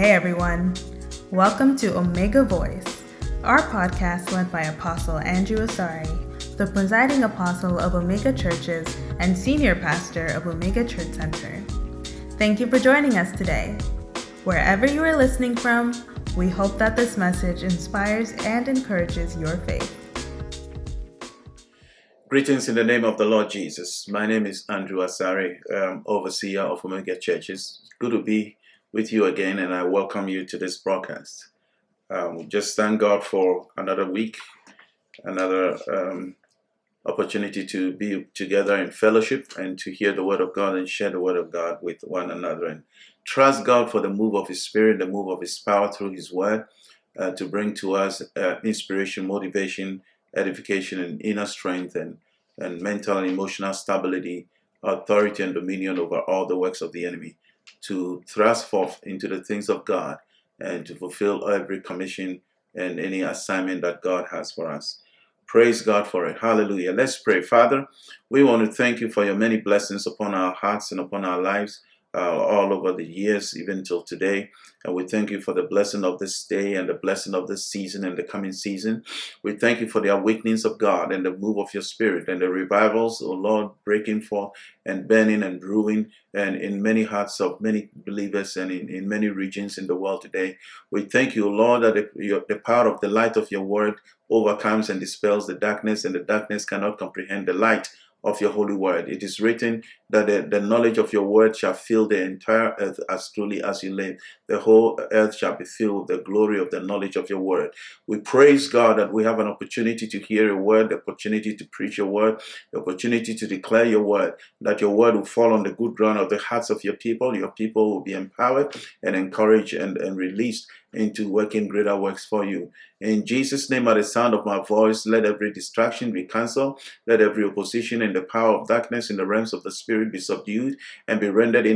Hey everyone, welcome to Omega Voice, our podcast led by Apostle Andrew Asari, the presiding apostle of Omega Churches and senior pastor of Omega Church Center. Thank you for joining us today. Wherever you are listening from, we hope that this message inspires and encourages your faith. Greetings in the name of the Lord Jesus. My name is Andrew Asari, um, overseer of Omega Churches. Good to be with you again, and I welcome you to this broadcast. Um, just thank God for another week, another um, opportunity to be together in fellowship and to hear the Word of God and share the Word of God with one another. And trust God for the move of His Spirit, the move of His power through His Word uh, to bring to us uh, inspiration, motivation, edification, and inner strength, and, and mental and emotional stability, authority, and dominion over all the works of the enemy to thrust forth into the things of God and to fulfill every commission and any assignment that God has for us. Praise God for it. Hallelujah. Let's pray. Father, we want to thank you for your many blessings upon our hearts and upon our lives uh, all over the years, even till today. And we thank you for the blessing of this day and the blessing of this season and the coming season. We thank you for the awakenings of God and the move of your spirit and the revivals, oh Lord, breaking forth and burning and brewing and in many hearts of many believers and in, in many regions in the world today. We thank you, Lord, that the, your, the power of the light of your word overcomes and dispels the darkness, and the darkness cannot comprehend the light of your holy word. It is written that the, the, knowledge of your word shall fill the entire earth as truly as you live. The whole earth shall be filled with the glory of the knowledge of your word. We praise God that we have an opportunity to hear your word, the opportunity to preach your word, the opportunity to declare your word, that your word will fall on the good ground of the hearts of your people. Your people will be empowered and encouraged and, and released into working greater works for you. In Jesus' name, at the sound of my voice, let every distraction be cancelled. Let every opposition and the power of darkness in the realms of the Spirit be subdued and be rendered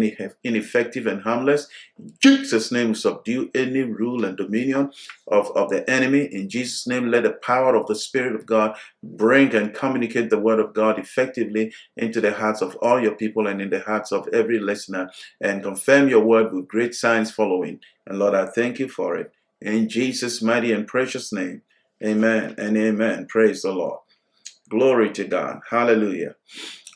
ineffective and harmless. In Jesus' name, subdue any rule and dominion of, of the enemy. In Jesus' name, let the power of the Spirit of God bring and communicate the word of God effectively into the hearts of all your people and in the hearts of every listener and confirm your word with great signs following. And Lord, I thank you for it. In Jesus' mighty and precious name, amen and amen. Praise the Lord. Glory to God. Hallelujah.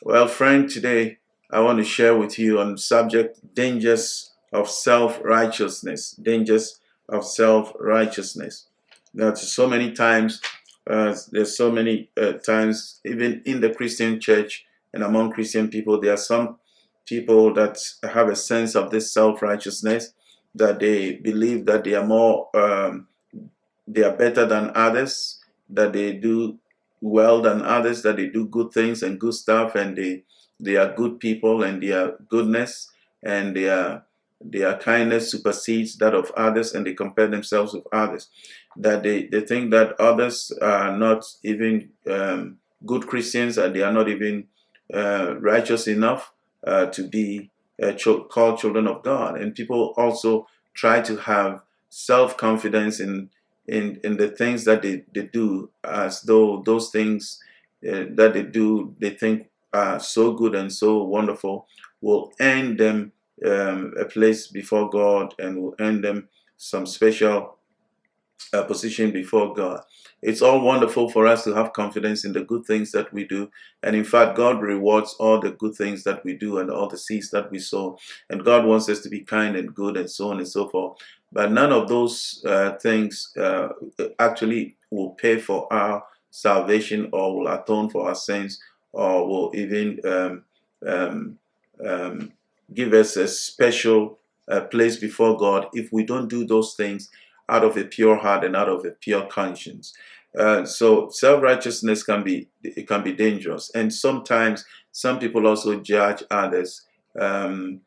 Well, friend, today I want to share with you on subject dangers of self-righteousness. Dangers of self-righteousness. Now, so many times, uh, there's so many uh, times, even in the Christian church and among Christian people, there are some people that have a sense of this self-righteousness that they believe that they are more, um, they are better than others, that they do well than others, that they do good things and good stuff, and they they are good people, and their goodness and their their kindness supersedes that of others, and they compare themselves with others. That they, they think that others are not even um, good Christians, and they are not even uh, righteous enough uh, to be uh, ch- called children of God. And people also try to have self confidence in, in, in the things that they, they do, as though those things uh, that they do, they think are so good and so wonderful, will earn them um, a place before God and will earn them some special uh, position before God. It's all wonderful for us to have confidence in the good things that we do. And in fact, God rewards all the good things that we do and all the seeds that we sow. And God wants us to be kind and good and so on and so forth. But none of those uh, things uh, actually will pay for our salvation or will atone for our sins or will even um, um, um, give us a special uh, place before God if we don't do those things out of a pure heart and out of a pure conscience. Uh, so self-righteousness can be it can be dangerous, and sometimes some people also judge others, um,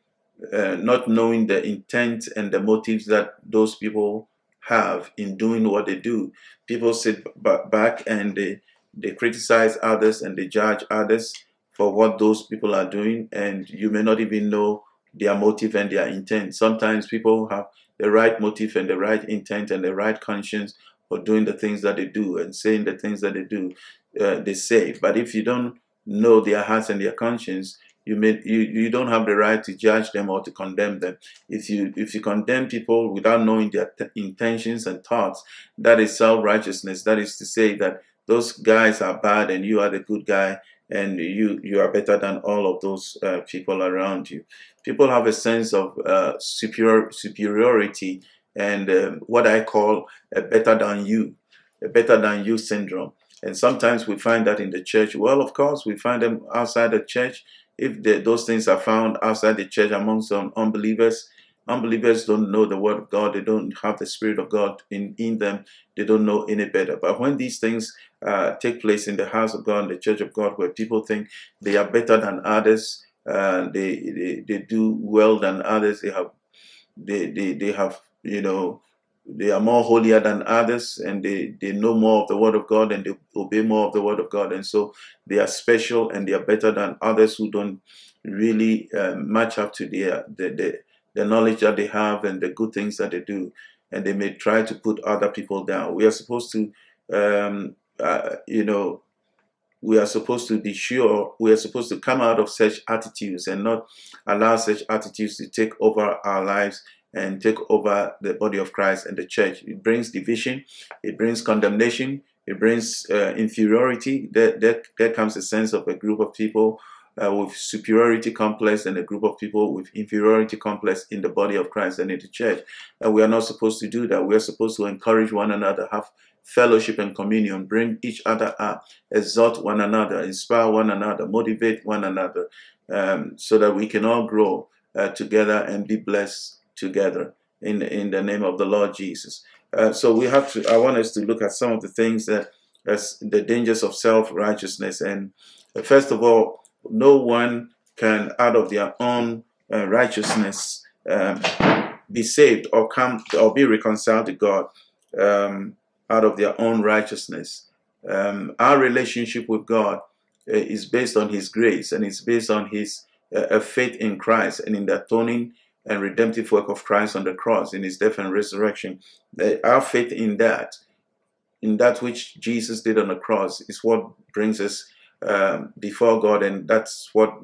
uh, not knowing the intent and the motives that those people have in doing what they do. People sit back and they they criticize others and they judge others for what those people are doing, and you may not even know their motive and their intent. Sometimes people have the right motive and the right intent and the right conscience for doing the things that they do and saying the things that they do, uh, they say. But if you don't know their hearts and their conscience, you may you, you don't have the right to judge them or to condemn them. If you if you condemn people without knowing their t- intentions and thoughts, that is self righteousness. That is to say that those guys are bad and you are the good guy and you you are better than all of those uh, people around you. People have a sense of uh, superior superiority and um, what I call a better than you, a better than you syndrome. And sometimes we find that in the church. Well, of course, we find them outside the church. If those things are found outside the church among some unbelievers, unbelievers don't know the word of God. They don't have the spirit of God in, in them. They don't know any better. But when these things uh, take place in the house of God, in the church of God, where people think they are better than others, uh, they, they they do well than others. They have they they, they have you know they are more holier than others and they, they know more of the word of God and they obey more of the word of God. And so they are special and they are better than others who don't really uh, match up to their, the, the, the knowledge that they have and the good things that they do. And they may try to put other people down. We are supposed to, um, uh, you know, we are supposed to be sure, we are supposed to come out of such attitudes and not allow such attitudes to take over our lives and take over the body of Christ and the church. It brings division, it brings condemnation, it brings uh, inferiority. There, there, there comes a sense of a group of people uh, with superiority complex and a group of people with inferiority complex in the body of Christ and in the church. And we are not supposed to do that. We are supposed to encourage one another, have fellowship and communion, bring each other up, exhort one another, inspire one another, motivate one another, um, so that we can all grow uh, together and be blessed together in, in the name of the Lord Jesus. Uh, so we have to, I want us to look at some of the things that, as the dangers of self righteousness. And uh, first of all, no one can, out of their own uh, righteousness, um, be saved or come or be reconciled to God um, out of their own righteousness. Um, our relationship with God uh, is based on His grace and it's based on His uh, faith in Christ and in the atoning and redemptive work of Christ on the cross in His death and resurrection. Our faith in that, in that which Jesus did on the cross, is what brings us um, before God, and that's what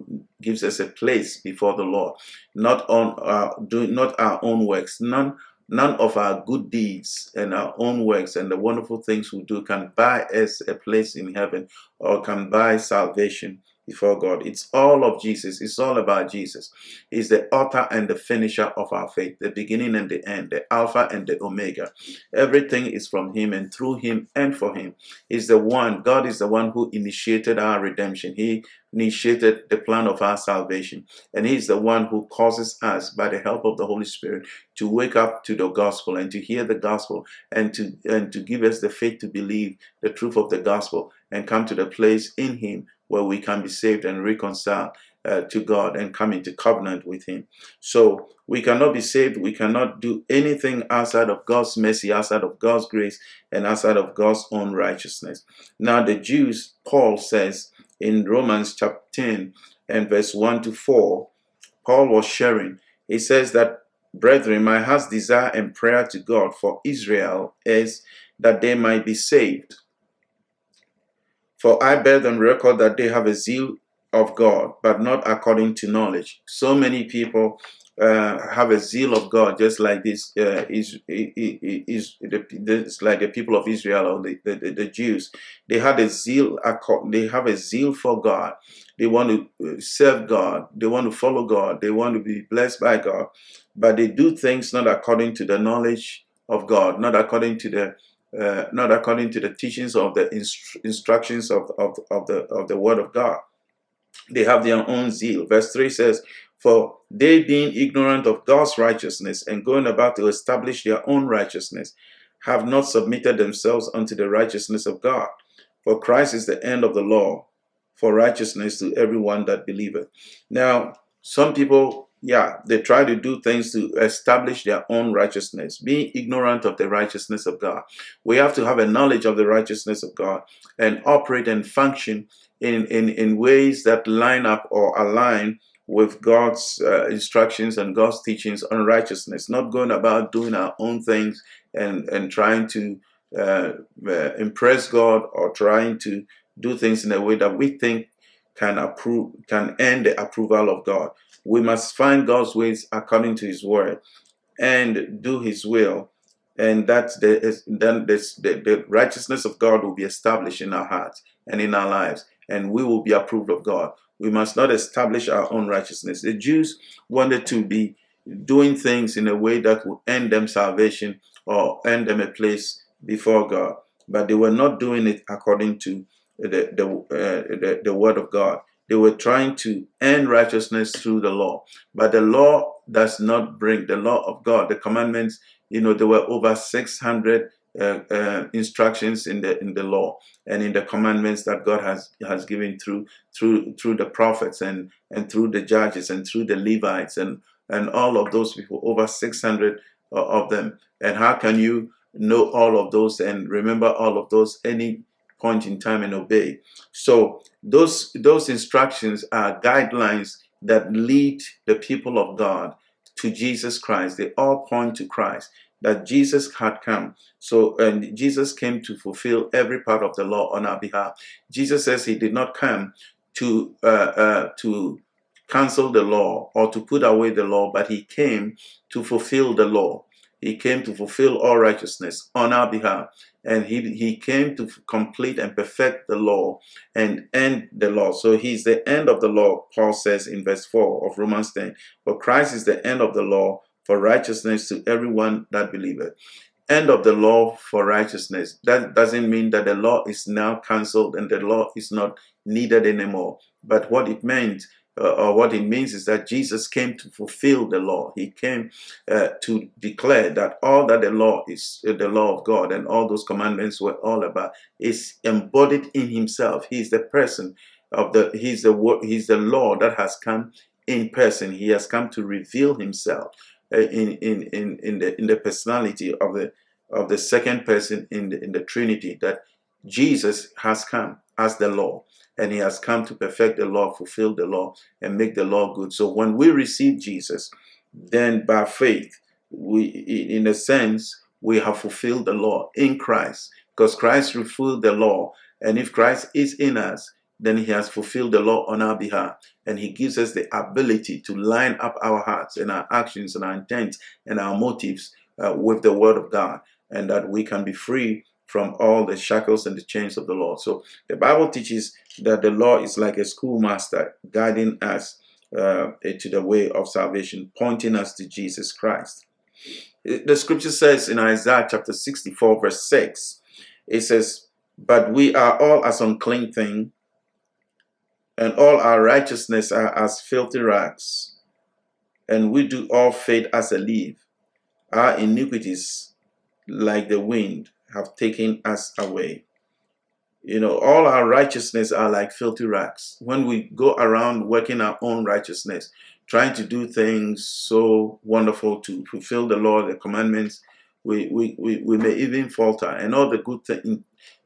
gives us a place before the Lord. Not on our do not our own works. None none of our good deeds and our own works and the wonderful things we do can buy us a place in heaven or can buy salvation before God. It's all of Jesus. It's all about Jesus. He's the author and the finisher of our faith, the beginning and the end, the Alpha and the Omega. Everything is from Him and through Him and for Him. He's the one, God is the one who initiated our redemption. He initiated the plan of our salvation. And He's the one who causes us, by the help of the Holy Spirit, to wake up to the gospel and to hear the gospel and to and to give us the faith to believe the truth of the gospel and come to the place in Him where we can be saved and reconciled uh, to God and come into covenant with Him. So we cannot be saved, we cannot do anything outside of God's mercy, outside of God's grace, and outside of God's own righteousness. Now, the Jews, Paul says in Romans chapter 10 and verse 1 to 4, Paul was sharing. He says that, Brethren, my heart's desire and prayer to God for Israel is that they might be saved. For I bear them record that they have a zeal of God, but not according to knowledge. So many people uh, have a zeal of God, just like this uh, is is it's like the people of Israel or the, the, the Jews. They had a zeal. They have a zeal for God. They want to uh, serve God. They want to follow God. They want to be blessed by God, but they do things not according to the knowledge of God, not according to the uh, not according to the teachings of the inst- instructions of, of, of, the, of the Word of God. They have their own zeal. Verse 3 says, For they being ignorant of God's righteousness and going about to establish their own righteousness, have not submitted themselves unto the righteousness of God. For Christ is the end of the law for righteousness to everyone that believeth. Now, some people yeah, they try to do things to establish their own righteousness, being ignorant of the righteousness of God. We have to have a knowledge of the righteousness of God and operate and function in, in, in ways that line up or align with God's uh, instructions and God's teachings on righteousness, not going about doing our own things and, and trying to uh, uh, impress God or trying to do things in a way that we think can approve can earn the approval of God. We must find God's ways according to His word and do His will, and that the, then this, the, the righteousness of God will be established in our hearts and in our lives, and we will be approved of God. We must not establish our own righteousness. The Jews wanted to be doing things in a way that would earn them salvation or earn them a place before God, but they were not doing it according to the the, uh, the, the word of God. They were trying to earn righteousness through the law, but the law does not bring the law of God. The commandments, you know, there were over six hundred uh, uh, instructions in the in the law and in the commandments that God has has given through through through the prophets and and through the judges and through the Levites and and all of those people over 600 of them. And how can you know all of those and remember all of those? Any point in time and obey. So those those instructions are guidelines that lead the people of God to Jesus Christ. They all point to Christ. That Jesus had come. So and Jesus came to fulfill every part of the law on our behalf. Jesus says he did not come to uh, uh, to cancel the law or to put away the law, but he came to fulfill the law. He came to fulfill all righteousness on our behalf. And he, he came to complete and perfect the law and end the law. So he's the end of the law, Paul says in verse 4 of Romans 10. For Christ is the end of the law for righteousness to everyone that believeth. End of the law for righteousness. That doesn't mean that the law is now cancelled and the law is not needed anymore. But what it meant uh, or what it means is that Jesus came to fulfill the law. He came uh, to declare that all that the law is, uh, the law of God, and all those commandments were all about, is embodied in Himself. He is the person of the. He's the He's the law that has come in person. He has come to reveal Himself uh, in in in in the in the personality of the of the second person in the in the Trinity. That Jesus has come as the law and he has come to perfect the law, fulfill the law, and make the law good. So when we receive Jesus, then by faith, we, in a sense, we have fulfilled the law in Christ because Christ fulfilled the law. And if Christ is in us, then he has fulfilled the law on our behalf. And he gives us the ability to line up our hearts and our actions and our intents and our motives uh, with the word of God, and that we can be free from all the shackles and the chains of the law. So the Bible teaches that the law is like a schoolmaster guiding us uh, to the way of salvation, pointing us to Jesus Christ. The scripture says in Isaiah chapter 64, verse 6, it says, But we are all as unclean thing, and all our righteousness are as filthy rags, and we do all fade as a leaf. Our iniquities, like the wind, have taken us away. You know, all our righteousness are like filthy rags. When we go around working our own righteousness, trying to do things so wonderful to fulfill the law, the commandments, we, we, we, we may even falter. And all the good th-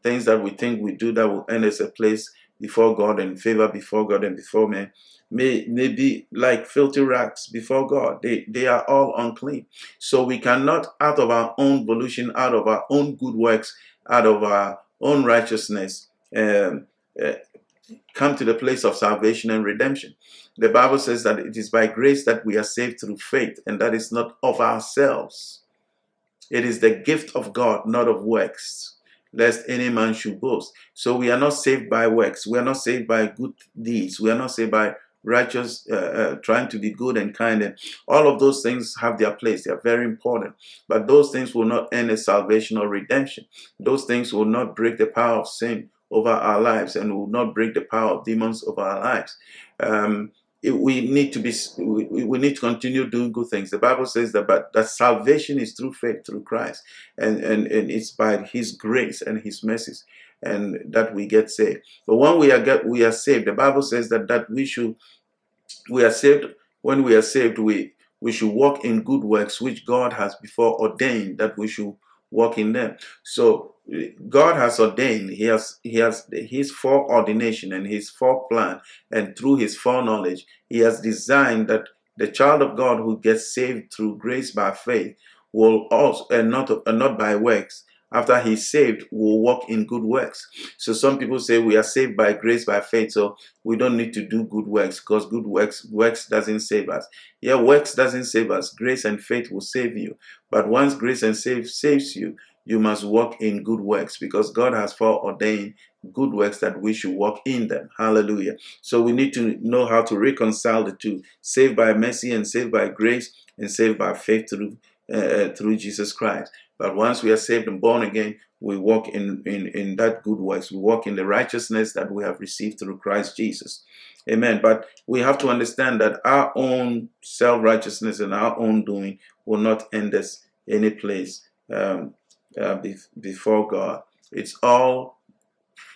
things that we think we do that will earn us a place before God and favor before God and before men may, may be like filthy rags before God. They, they are all unclean. So we cannot, out of our own volition, out of our own good works, out of our own righteousness, um, uh, come to the place of salvation and redemption. The Bible says that it is by grace that we are saved through faith, and that is not of ourselves. It is the gift of God, not of works, lest any man should boast. So we are not saved by works. We are not saved by good deeds. We are not saved by righteous, uh, uh, trying to be good and kind. And all of those things have their place. They are very important. But those things will not end a salvation or redemption. Those things will not break the power of sin over our lives and will not break the power of demons over our lives. Um, it, we need to be we, we need to continue doing good things the bible says that but that salvation is through faith through christ and and, and it's by his grace and his mercies and that we get saved. But when we are get, we are saved, the Bible says that that we should we are saved. When we are saved, we we should walk in good works which God has before ordained that we should walk in them. So God has ordained, He has He has His foreordination and His foreplan, and through His foreknowledge, He has designed that the child of God who gets saved through grace by faith will also and not and not by works after he's saved, will walk in good works. So some people say we are saved by grace by faith, so we don't need to do good works because good works works doesn't save us. Yeah, works doesn't save us. Grace and faith will save you. But once grace and save saves you, you must walk in good works because God has foreordained good works that we should walk in them. Hallelujah. So we need to know how to reconcile the two saved by mercy and saved by grace and saved by faith through, uh, uh, through Jesus Christ. But once we are saved and born again, we walk in, in, in that good works. We walk in the righteousness that we have received through Christ Jesus. Amen. But we have to understand that our own self righteousness and our own doing will not end us any place. Um, uh, before God. It's all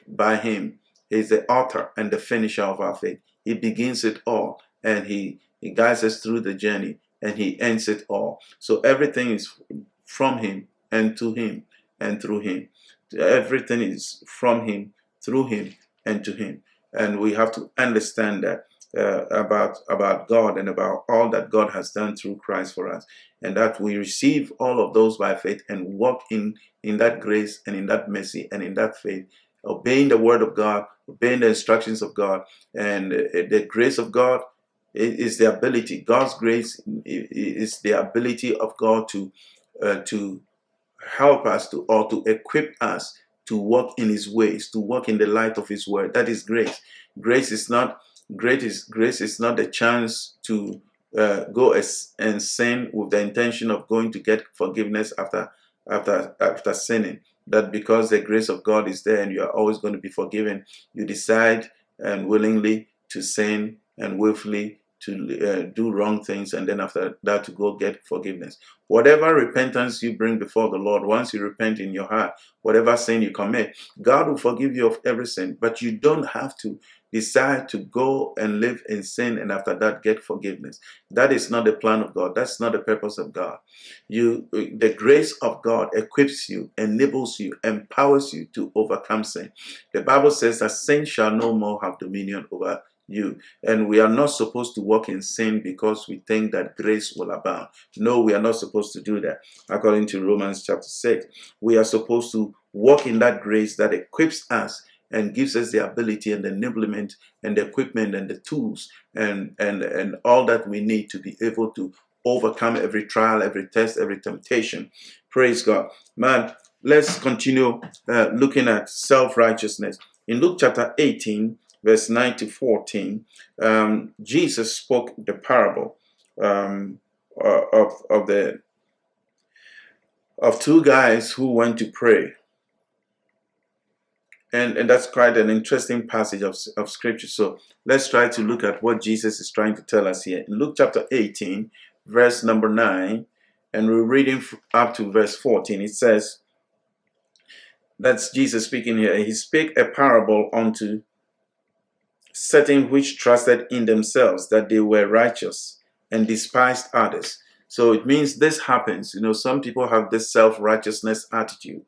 by Him. He's the author and the finisher of our faith. He begins it all and He, he guides us through the journey and He ends it all. So everything is from Him and to Him and through Him. Everything is from Him, through Him, and to Him. And we have to understand that uh, about about God and about all that God has done through Christ for us, and that we receive all of those by faith and walk in in that grace and in that mercy and in that faith, obeying the word of God, obeying the instructions of God, and uh, the grace of God is the ability. God's grace is the ability of God to uh, to help us to or to equip us to walk in His ways, to walk in the light of His word. That is grace. Grace is not Great is, grace is not a chance to uh, go as, and sin with the intention of going to get forgiveness after after after sinning. That because the grace of God is there and you are always going to be forgiven, you decide and willingly to sin and willfully to uh, do wrong things and then after that to go get forgiveness. Whatever repentance you bring before the Lord, once you repent in your heart, whatever sin you commit, God will forgive you of every sin. But you don't have to decide to go and live in sin and after that get forgiveness. That is not the plan of God. That's not the purpose of God. You the grace of God equips you, enables you, empowers you to overcome sin. The Bible says that sin shall no more have dominion over you. And we are not supposed to walk in sin because we think that grace will abound. No, we are not supposed to do that. According to Romans chapter 6, we are supposed to walk in that grace that equips us and gives us the ability and the enablement and the equipment and the tools and, and, and all that we need to be able to overcome every trial, every test, every temptation. Praise God. Man, let's continue uh, looking at self righteousness. In Luke chapter 18, verse 9 to 14, um, Jesus spoke the parable um, uh, of, of the of two guys who went to pray. And, and that's quite an interesting passage of, of scripture. So let's try to look at what Jesus is trying to tell us here. In Luke chapter 18, verse number 9, and we're reading up to verse 14. It says, that's Jesus speaking here. He spake a parable unto certain which trusted in themselves that they were righteous and despised others. So it means this happens. You know, some people have this self righteousness attitude.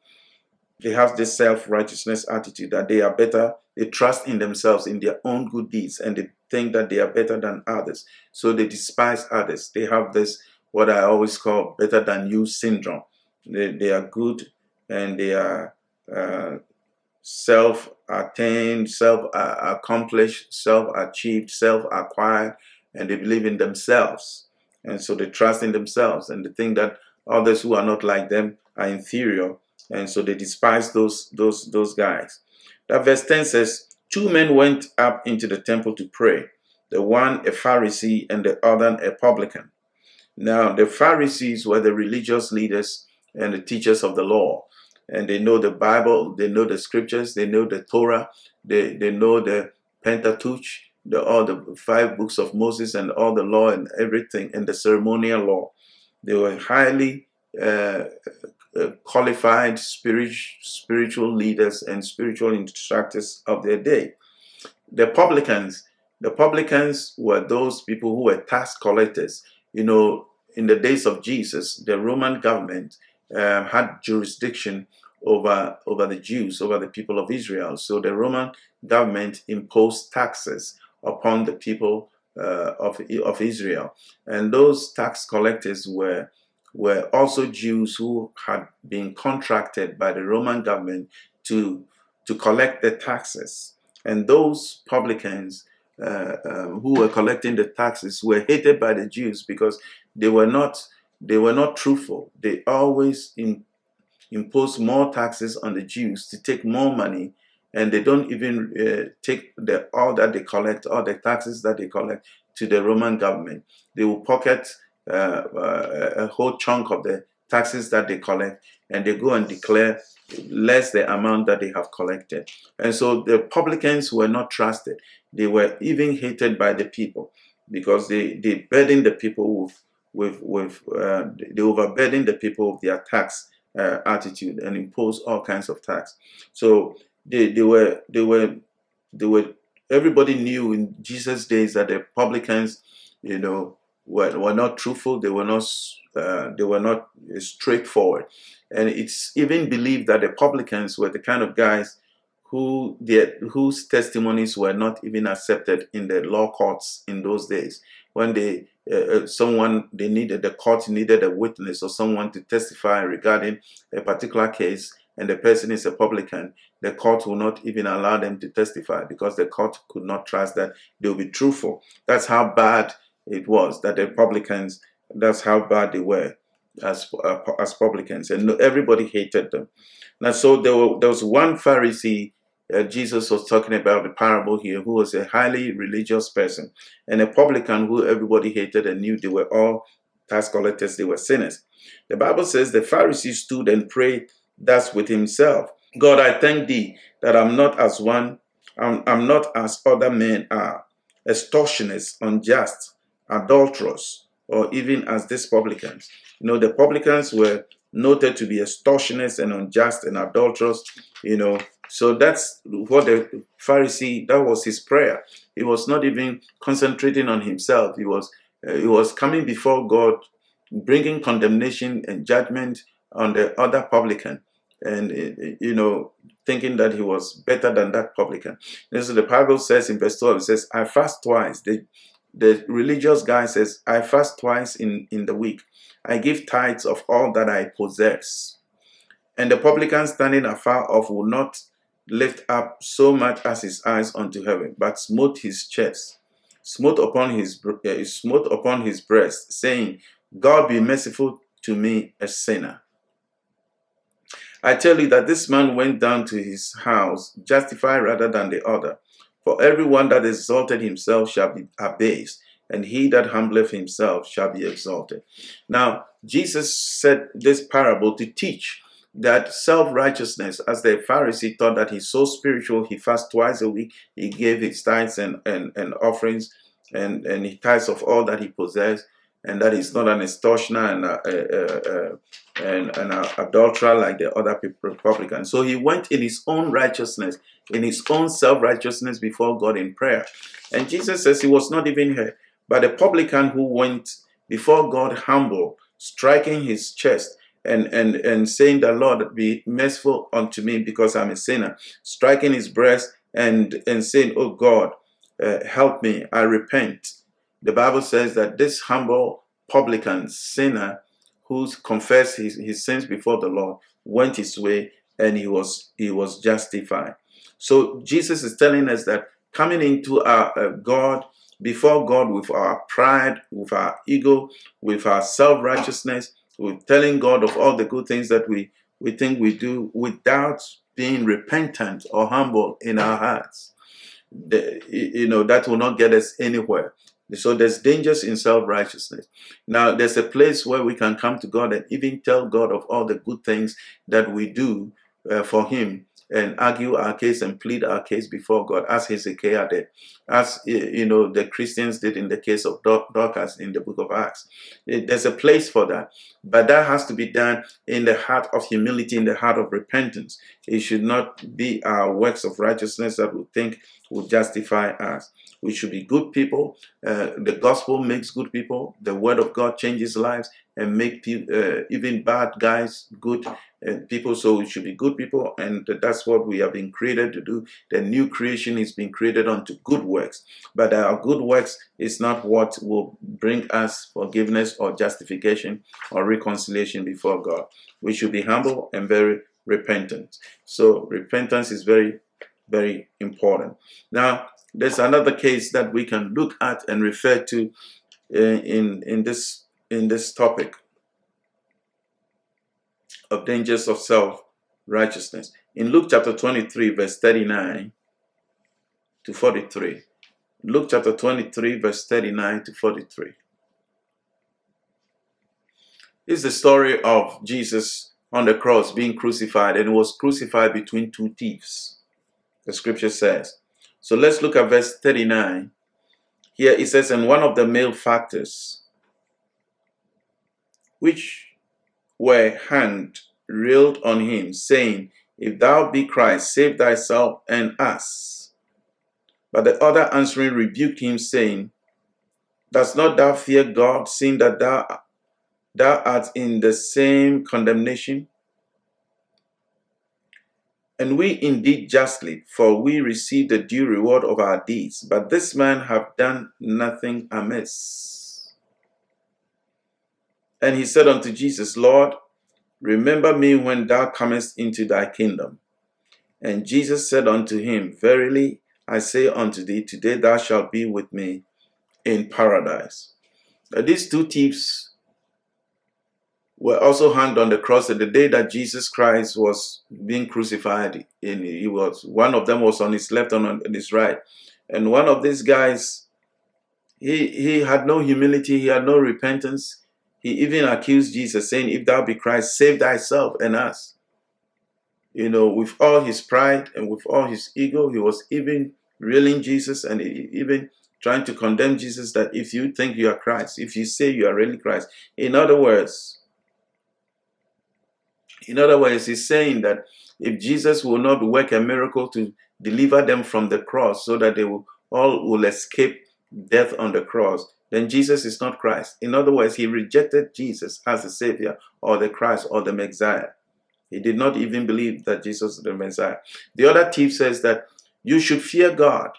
They have this self righteousness attitude that they are better. They trust in themselves, in their own good deeds, and they think that they are better than others. So they despise others. They have this, what I always call better than you syndrome. They, they are good and they are uh, self attained, self accomplished, self achieved, self acquired, and they believe in themselves. And so they trust in themselves and they think that others who are not like them are inferior. And so they despise those, those, those guys. That verse 10 says, Two men went up into the temple to pray, the one a Pharisee and the other a publican. Now, the Pharisees were the religious leaders and the teachers of the law and they know the Bible, they know the scriptures, they know the Torah, they, they know the Pentateuch, the, all the five books of Moses and all the law and everything, and the ceremonial law. They were highly uh, uh, qualified spirit, spiritual leaders and spiritual instructors of their day. The publicans, the publicans were those people who were tax collectors. You know, in the days of Jesus, the Roman government um, had jurisdiction over over the Jews, over the people of Israel. So the Roman government imposed taxes upon the people uh, of of Israel, and those tax collectors were were also Jews who had been contracted by the Roman government to, to collect the taxes. And those publicans uh, um, who were collecting the taxes were hated by the Jews because they were not they were not truthful. They always in, impose more taxes on the Jews to take more money, and they don't even uh, take the all that they collect, all the taxes that they collect to the Roman government. They will pocket uh, uh, a whole chunk of the taxes that they collect, and they go and declare less the amount that they have collected. And so the publicans were not trusted. They were even hated by the people because they, they burdened the people with, with, with uh, they overburdened the people with their tax uh, attitude and imposed all kinds of tax. So they, they were, they were, they were, everybody knew in Jesus' days that the publicans, you know, were, were not truthful. They were not, uh, they were not straightforward. And it's even believed that the publicans were the kind of guys who their, whose testimonies were not even accepted in the law courts in those days. When they uh, uh, someone they needed the court needed a witness or someone to testify regarding a particular case, and the person is a publican, the court will not even allow them to testify because the court could not trust that they'll be truthful. That's how bad it was that the publicans. That's how bad they were as uh, as publicans, and everybody hated them. Now, so there, were, there was one Pharisee uh, Jesus was talking about the parable here, who was a highly religious person, and a publican who everybody hated and knew they were all tax collectors, they were sinners. The Bible says the Pharisee stood and prayed thus with himself God, I thank thee that I'm not as one, I'm, I'm not as other men are, extortioners, unjust, adulterous, or even as these publicans. You know, the publicans were noted to be extortioners and unjust and adulterous, you know, so that's what the Pharisee, that was his prayer. He was not even concentrating on himself. He was, uh, he was coming before God, bringing condemnation and judgment on the other publican. And, uh, you know, thinking that he was better than that publican. And so the Bible says in verse 12, it says, I fast twice. The, the religious guy says, I fast twice in, in the week. I give tithes of all that I possess. And the publican standing afar off will not lift up so much as his eyes unto heaven, but smote his chest, smote upon his uh, smote upon his breast, saying, God be merciful to me, a sinner. I tell you that this man went down to his house justified rather than the other. For everyone that exalted himself shall be abased, and he that humbleth himself shall be exalted. Now, Jesus said this parable to teach that self righteousness, as the Pharisee thought that he's so spiritual, he fasts twice a week, he gave his tithes and, and, and offerings, and, and he tithes of all that he possessed, and that he's not an extortioner and a, a, a, and an adulterer like the other people, Republicans. So he went in his own righteousness, in his own self righteousness before God in prayer. And Jesus says he was not even here, but a publican who went before God humble, striking his chest and and and saying the Lord be merciful unto me because I'm a sinner, striking his breast and and saying, Oh God, uh, help me, I repent. The Bible says that this humble publican sinner who confessed his, his sins before the Lord went his way and he was he was justified. So Jesus is telling us that coming into our uh, God before God with our pride, with our ego, with our self righteousness, with telling God of all the good things that we, we think we do without being repentant or humble in our hearts. The, you know, that will not get us anywhere. So there's dangers in self-righteousness. Now there's a place where we can come to God and even tell God of all the good things that we do uh, for Him and argue our case and plead our case before God, as Hezekiah did, as you know the Christians did in the case of Dorcas in the book of Acts. There's a place for that, but that has to be done in the heart of humility, in the heart of repentance. It should not be our works of righteousness that we think will justify us. We should be good people. Uh, the gospel makes good people. The word of God changes lives and make uh, even bad guys good people. So we should be good people, and that's what we have been created to do. The new creation is being created unto good works, but our good works is not what will bring us forgiveness or justification or reconciliation before God. We should be humble and very repentant. So repentance is very, very important. Now, there's another case that we can look at and refer to uh, in in this in this topic of dangers of self righteousness. In Luke chapter 23, verse 39 to 43. Luke chapter 23, verse 39 to 43. This is the story of Jesus on the cross being crucified, and was crucified between two thieves. The scripture says. So let's look at verse 39. Here it says, And one of the malefactors, which were hanged, railed on him, saying, If thou be Christ, save thyself and us. But the other answering rebuked him, saying, Does not thou fear God, seeing that thou, thou art in the same condemnation? And we indeed justly, for we receive the due reward of our deeds. But this man hath done nothing amiss. And he said unto Jesus, Lord, remember me when thou comest into thy kingdom. And Jesus said unto him, Verily I say unto thee, today thou shalt be with me in paradise. Now, these two thieves were also hanged on the cross at the day that Jesus Christ was being crucified. In he was one of them was on his left and on his right, and one of these guys, he he had no humility, he had no repentance. He even accused Jesus, saying, "If thou be Christ, save thyself and us." You know, with all his pride and with all his ego, he was even railing Jesus and even trying to condemn Jesus that if you think you are Christ, if you say you are really Christ, in other words, in other words, he's saying that if Jesus will not work a miracle to deliver them from the cross so that they will all will escape death on the cross, then Jesus is not Christ. In other words, he rejected Jesus as the Savior or the Christ or the Messiah. He did not even believe that Jesus is the Messiah. The other thief says that you should fear God.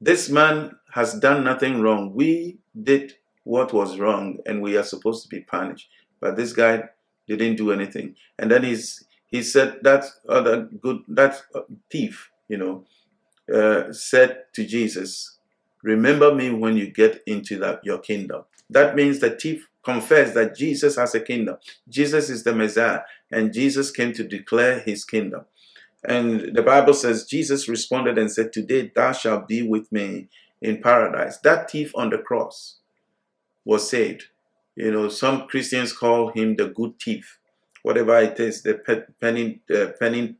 This man has done nothing wrong. We did what was wrong and we are supposed to be punished. But this guy didn't do anything. And then he's he said that other good that thief, you know, uh, said to Jesus, "Remember me when you get into that your kingdom." That means the thief confessed that Jesus has a kingdom. Jesus is the Messiah, and Jesus came to declare his kingdom. And the Bible says Jesus responded and said, "Today thou shalt be with me in paradise." That thief on the cross was saved you know, some Christians call him the good thief, whatever it is, the penny, uh, penny,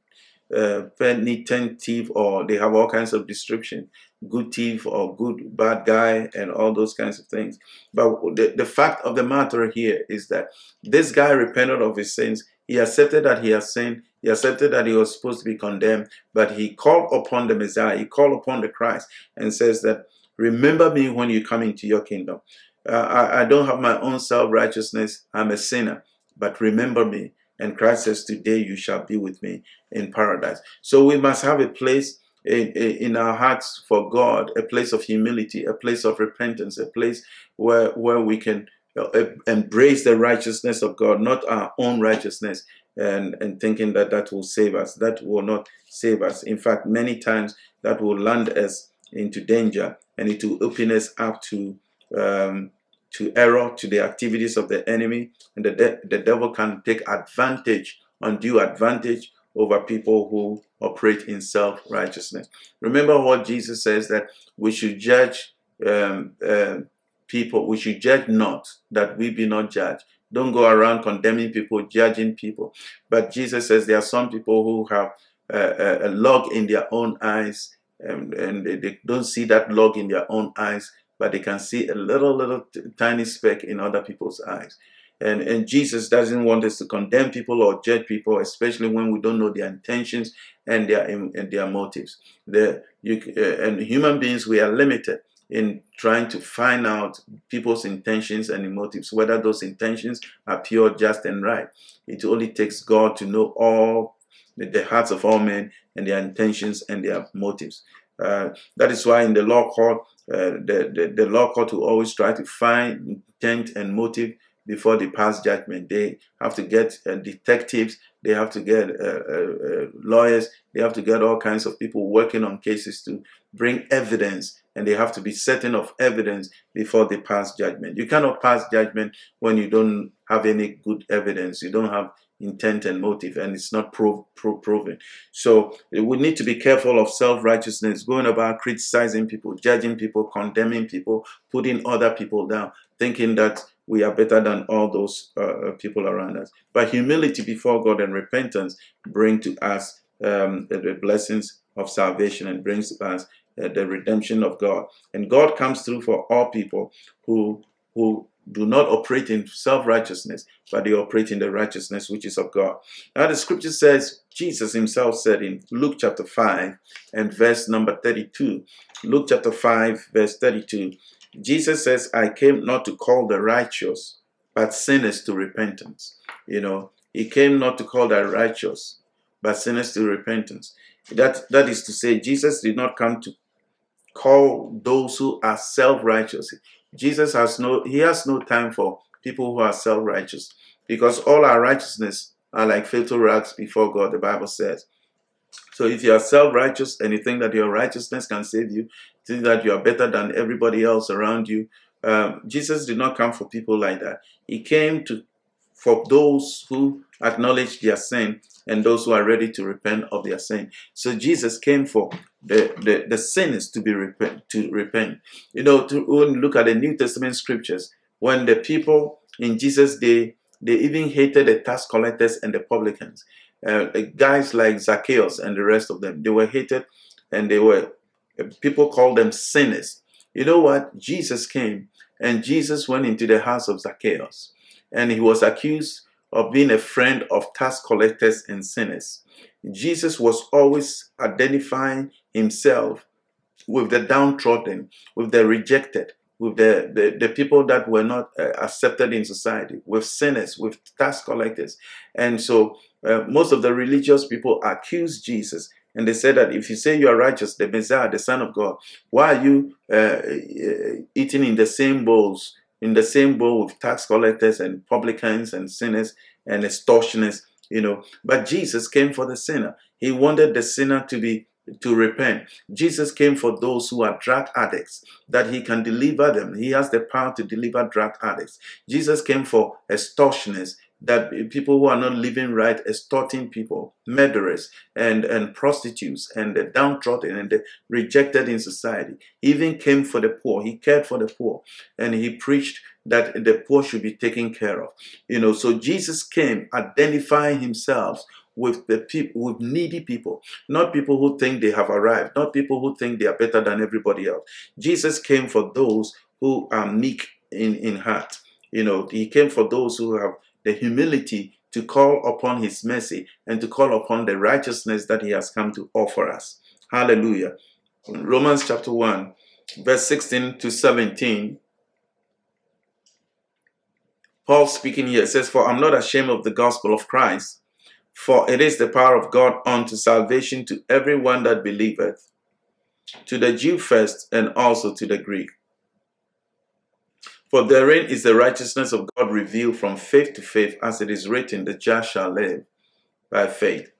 uh, penitent thief, or they have all kinds of description, good thief or good bad guy, and all those kinds of things. But the, the fact of the matter here is that this guy repented of his sins. He accepted that he has sinned. He accepted that he was supposed to be condemned, but he called upon the Messiah. He called upon the Christ and says that, "Remember me when you come into your kingdom." Uh, I, I don't have my own self righteousness. I'm a sinner. But remember me. And Christ says, Today you shall be with me in paradise. So we must have a place in, in our hearts for God, a place of humility, a place of repentance, a place where, where we can uh, embrace the righteousness of God, not our own righteousness, and, and thinking that that will save us. That will not save us. In fact, many times that will land us into danger and it will open us up to um, to error, to the activities of the enemy, and the, de- the devil can take advantage, undue advantage over people who operate in self righteousness. Remember what Jesus says that we should judge um, uh, people, we should judge not, that we be not judged. Don't go around condemning people, judging people. But Jesus says there are some people who have a, a log in their own eyes and, and they, they don't see that log in their own eyes but they can see a little, little tiny speck in other people's eyes. And, and Jesus doesn't want us to condemn people or judge people, especially when we don't know their intentions and their and their motives. The, you, uh, and human beings, we are limited in trying to find out people's intentions and motives, whether those intentions are pure, just, and right. It only takes God to know all the hearts of all men and their intentions and their motives. Uh, that is why in the law court, uh, the, the, the law court will always try to find intent and motive before they pass judgment. They have to get uh, detectives, they have to get uh, uh, uh, lawyers, they have to get all kinds of people working on cases to bring evidence, and they have to be certain of evidence before they pass judgment. You cannot pass judgment when you don't have any good evidence, you don't have intent and motive, and it's not prov- pro- proven. So we need to be careful of self righteousness, going about criticizing people, judging people, condemning people, putting other people down, thinking that we are better than all those uh, people around us. But humility before God and repentance bring to us um, the blessings of salvation and brings to us uh, the redemption of God. And God comes through for all people who who do not operate in self righteousness, but they operate in the righteousness which is of God. Now, the scripture says, Jesus himself said in Luke chapter 5 and verse number 32, Luke chapter 5, verse 32, Jesus says, I came not to call the righteous, but sinners to repentance. You know, he came not to call the righteous, but sinners to repentance. That, that is to say, Jesus did not come to call those who are self-righteous. Jesus has no he has no time for people who are self-righteous because all our righteousness are like filthy rags before God, the Bible says. So if you are self-righteous and you think that your righteousness can save you, think that you are better than everybody else around you, um, Jesus did not come for people like that. He came to for those who acknowledge their sin and those who are ready to repent of their sin. So Jesus came for the, the, the sinners to be repent to repent. You know, to when look at the New Testament scriptures, when the people in Jesus' day they even hated the tax collectors and the publicans. Uh, guys like Zacchaeus and the rest of them, they were hated and they were, people call them sinners. You know what? Jesus came and Jesus went into the house of Zacchaeus and he was accused of being a friend of tax collectors and sinners. Jesus was always identifying himself with the downtrodden, with the rejected, with the, the, the people that were not uh, accepted in society, with sinners, with tax collectors. And so uh, most of the religious people accused Jesus. And they said that if you say you are righteous, the Messiah, the Son of God, why are you uh, uh eating in the same bowls in the same bowl with tax collectors and publicans and sinners and extortioners, you know. But Jesus came for the sinner. He wanted the sinner to be to repent. Jesus came for those who are drug addicts, that he can deliver them. He has the power to deliver drug addicts. Jesus came for extortioners, that people who are not living right, extorting people, murderers, and, and prostitutes, and the downtrodden and the rejected in society. Even came for the poor. He cared for the poor, and he preached that the poor should be taken care of. You know, so Jesus came identifying himself with the people with needy people not people who think they have arrived not people who think they are better than everybody else jesus came for those who are meek in in heart you know he came for those who have the humility to call upon his mercy and to call upon the righteousness that he has come to offer us. Hallelujah. Romans chapter 1, verse 16 to 17, Paul speaking here says, For I'm not ashamed of the gospel of Christ, for it is the power of God unto salvation to everyone that believeth, to the Jew first and also to the Greek. For therein is the righteousness of God revealed from faith to faith, as it is written, the just shall live by faith.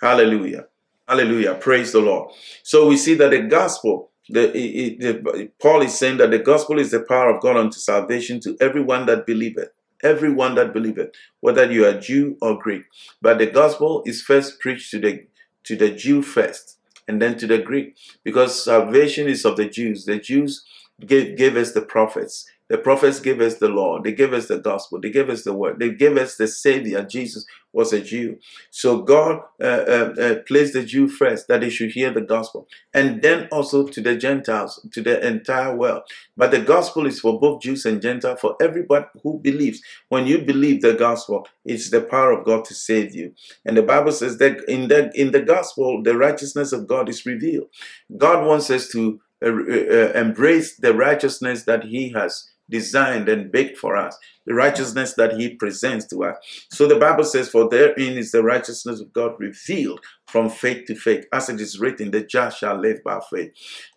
Hallelujah. Hallelujah. Praise the Lord. So we see that the gospel, the, it, Paul is saying that the gospel is the power of God unto salvation to everyone that believeth. Everyone that believeth, whether you are Jew or Greek. But the gospel is first preached to the to the Jew first, and then to the Greek, because salvation is of the Jews. The Jews gave, gave us the prophets The prophets gave us the law. They gave us the gospel. They gave us the word. They gave us the Savior. Jesus was a Jew. So God uh, uh, uh, placed the Jew first that they should hear the gospel. And then also to the Gentiles, to the entire world. But the gospel is for both Jews and Gentiles, for everybody who believes. When you believe the gospel, it's the power of God to save you. And the Bible says that in the, in the gospel, the righteousness of God is revealed. God wants us to uh, uh, embrace the righteousness that He has designed and baked for us, the righteousness that He presents to us. So the Bible says, For therein is the righteousness of God revealed from faith to faith, as it is written, the just shall live by faith.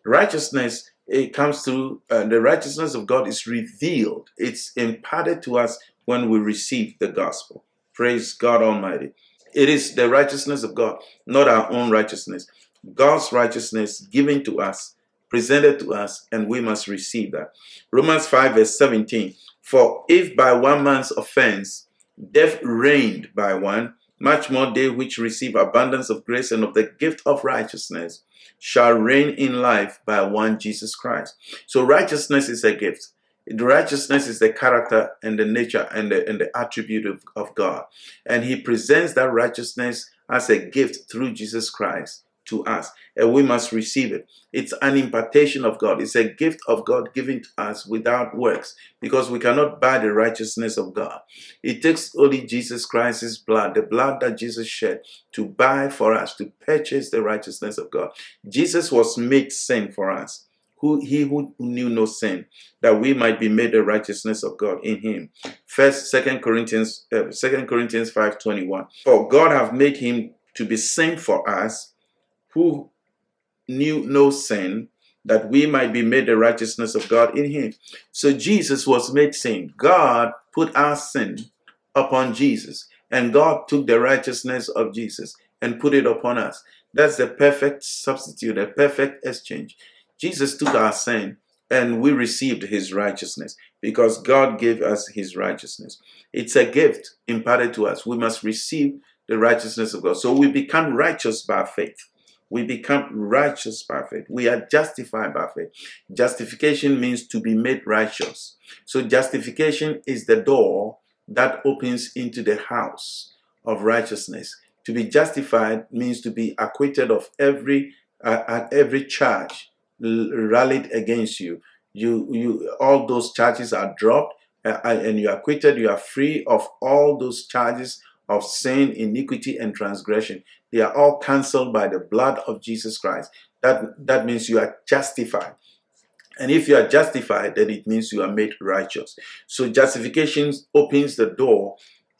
Righteousness it comes through uh, the righteousness of God is revealed. It's imparted to us when we receive the gospel. Praise God Almighty. It is the righteousness of God, not our own righteousness. God's righteousness given to us presented to us, and we must receive that. Romans 5, verse 17 For if by one man's offense death reigned by one, much more they which receive abundance of grace and of the gift of righteousness shall reign in life by one Jesus Christ. So righteousness is a gift. The righteousness is the character and the nature and the, and the attribute of, of God. And he presents that righteousness as a gift through Jesus Christ to us, and we must receive it. It's an impartation of God, it's a gift of God given to us without works, because we cannot buy the righteousness of God. It takes only Jesus Christ's blood, the blood that Jesus shed, to buy for us, to purchase the righteousness of God. Jesus was made sin for us. Who he who knew no sin, that we might be made the righteousness of God in him. First, Second Corinthians, uh, Second Corinthians five twenty one. For God have made him to be sin for us who knew no sin, that we might be made the righteousness of God in him. So Jesus was made sin. God put our sin upon Jesus, and God took the righteousness of Jesus and put it upon us. That's the perfect substitute, a perfect exchange. Jesus took our sin and we received his righteousness because God gave us his righteousness. It's a gift imparted to us. We must receive the righteousness of God. So we become righteous by faith we become righteous by faith. We are justified by faith. Justification means to be made righteous. So, justification is the door that opens into the house of righteousness. To be justified means to be acquitted of every uh, every charge rallied against you. You, you, all those charges are dropped, uh, and you are acquitted. You are free of all those charges of sin, iniquity, and transgression. They are all cancelled by the blood of Jesus Christ. That, that means you are justified. And if you are justified, then it means you are made righteous. So justification opens the door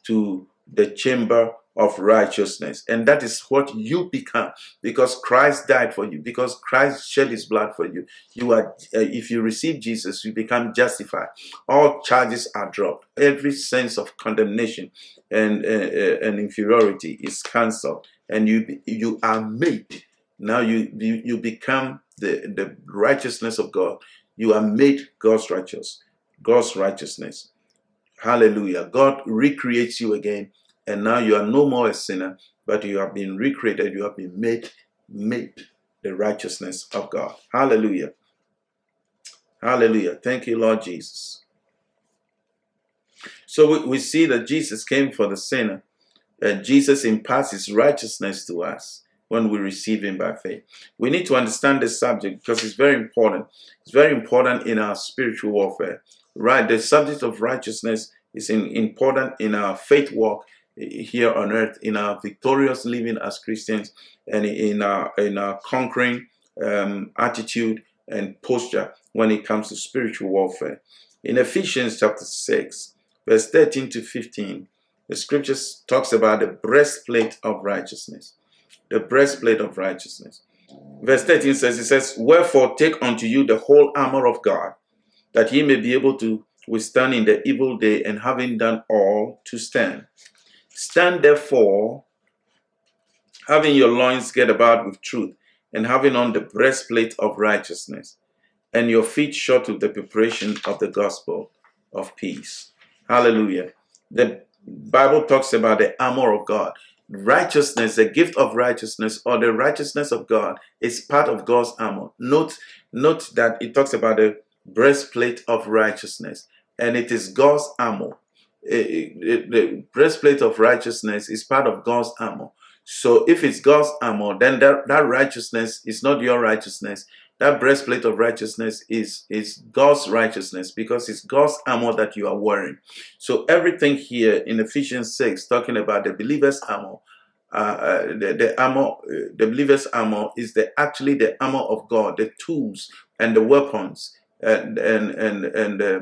to the chamber of righteousness. And that is what you become because Christ died for you, because Christ shed his blood for you. You are uh, if you receive Jesus, you become justified. All charges are dropped. Every sense of condemnation and uh, uh, and inferiority is cancelled and you you are made. Now you you, you become the, the righteousness of God. You are made God's righteous, God's righteousness. Hallelujah. God recreates you again, and now you are no more a sinner, but you have been recreated, you have been made, made the righteousness of God. Hallelujah. Hallelujah. Thank you, Lord Jesus. So we, we see that Jesus came for the sinner that Jesus imparts his righteousness to us when we receive him by faith. We need to understand this subject because it's very important. It's very important in our spiritual warfare. Right? The subject of righteousness is in, important in our faith walk here on earth, in our victorious living as Christians, and in our in our conquering um, attitude and posture when it comes to spiritual warfare. In Ephesians chapter 6, verse 13 to 15, the scriptures talks about the breastplate of righteousness. The breastplate of righteousness. Verse 13 says, It says, Wherefore take unto you the whole armor of God, that ye may be able to withstand in the evil day, and having done all, to stand. Stand therefore, having your loins get about with truth, and having on the breastplate of righteousness, and your feet shod with the preparation of the gospel of peace. Hallelujah. The Bible talks about the armor of God. Righteousness, the gift of righteousness, or the righteousness of God, is part of God's armor. Note, note that it talks about the breastplate of righteousness, and it is God's armor. The breastplate of righteousness is part of God's armor. So if it's God's armor, then that, that righteousness is not your righteousness. That breastplate of righteousness is, is God's righteousness because it's God's armor that you are wearing. So everything here in Ephesians 6, talking about the believer's armor, uh, uh, the, the armor, uh, the believer's armor is the actually the armor of God, the tools and the weapons and and and and uh,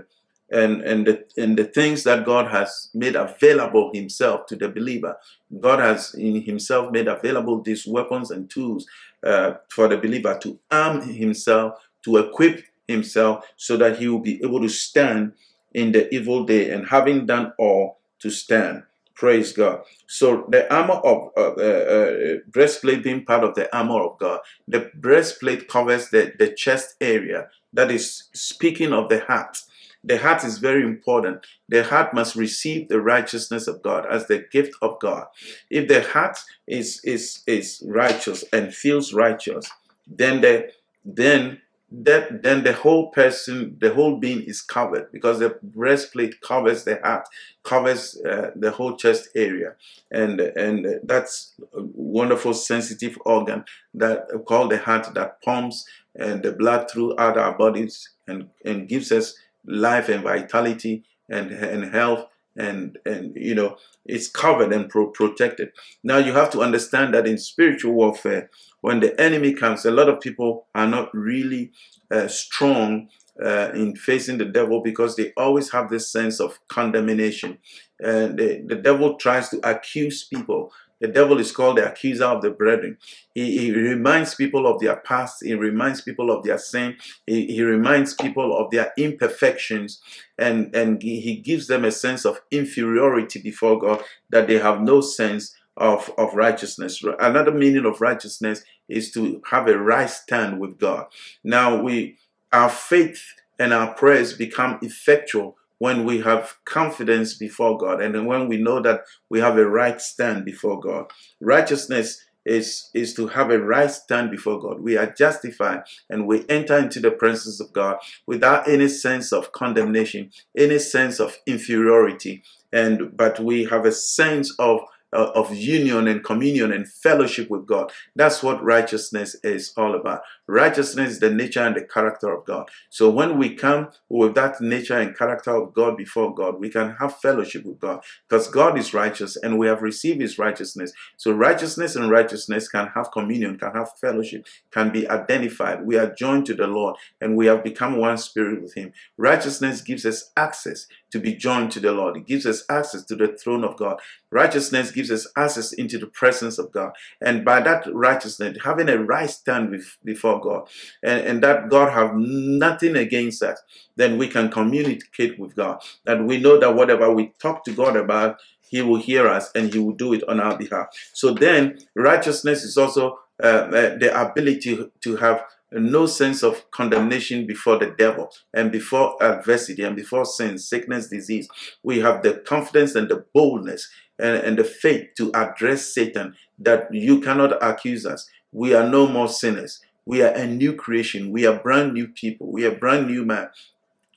and and the and the things that God has made available Himself to the believer. God has in Himself made available these weapons and tools uh, for the believer to arm himself, to equip himself, so that he will be able to stand in the evil day, and having done all, to stand. Praise God. So the armor of uh, uh, uh, breastplate being part of the armor of God, the breastplate covers the, the chest area. That is speaking of the heart. The heart is very important. The heart must receive the righteousness of God as the gift of God. If the heart is is is righteous and feels righteous, then the then that then the whole person, the whole being is covered because the breastplate covers the heart, covers uh, the whole chest area, and and that's a wonderful sensitive organ that called the heart that pumps and the blood throughout our bodies and and gives us life and vitality and and health and and you know it's covered and pro- protected. Now you have to understand that in spiritual warfare when the enemy comes a lot of people are not really uh, strong uh, in facing the devil because they always have this sense of condemnation. And the, the devil tries to accuse people the devil is called the accuser of the brethren. He, he reminds people of their past. He reminds people of their sin. He, he reminds people of their imperfections. And, and he he gives them a sense of inferiority before God that they have no sense of, of righteousness. Another meaning of righteousness is to have a right stand with God. Now we our faith and our prayers become effectual when we have confidence before God and when we know that we have a right stand before God. Righteousness is, is to have a right stand before God. We are justified and we enter into the presence of God without any sense of condemnation, any sense of inferiority, and but we have a sense of uh, of union and communion and fellowship with God. That's what righteousness is all about. Righteousness is the nature and the character of God. So when we come with that nature and character of God before God, we can have fellowship with God because God is righteous and we have received his righteousness. So righteousness and righteousness can have communion, can have fellowship, can be identified. We are joined to the Lord and we have become one spirit with him. Righteousness gives us access to be joined to the Lord. It gives us access to the throne of God. Righteousness gives us access into the presence of God. And by that righteousness, having a right stand before God, and, and that God have nothing against us, then we can communicate with God. That we know that whatever we talk to God about, He will hear us and He will do it on our behalf. So then, righteousness is also uh, uh, the ability to have no sense of condemnation before the devil and before adversity and before sin, sickness, disease. We have the confidence and the boldness and, and the faith to address Satan that you cannot accuse us. We are no more sinners. We are a new creation. We are brand new people. We are brand new man.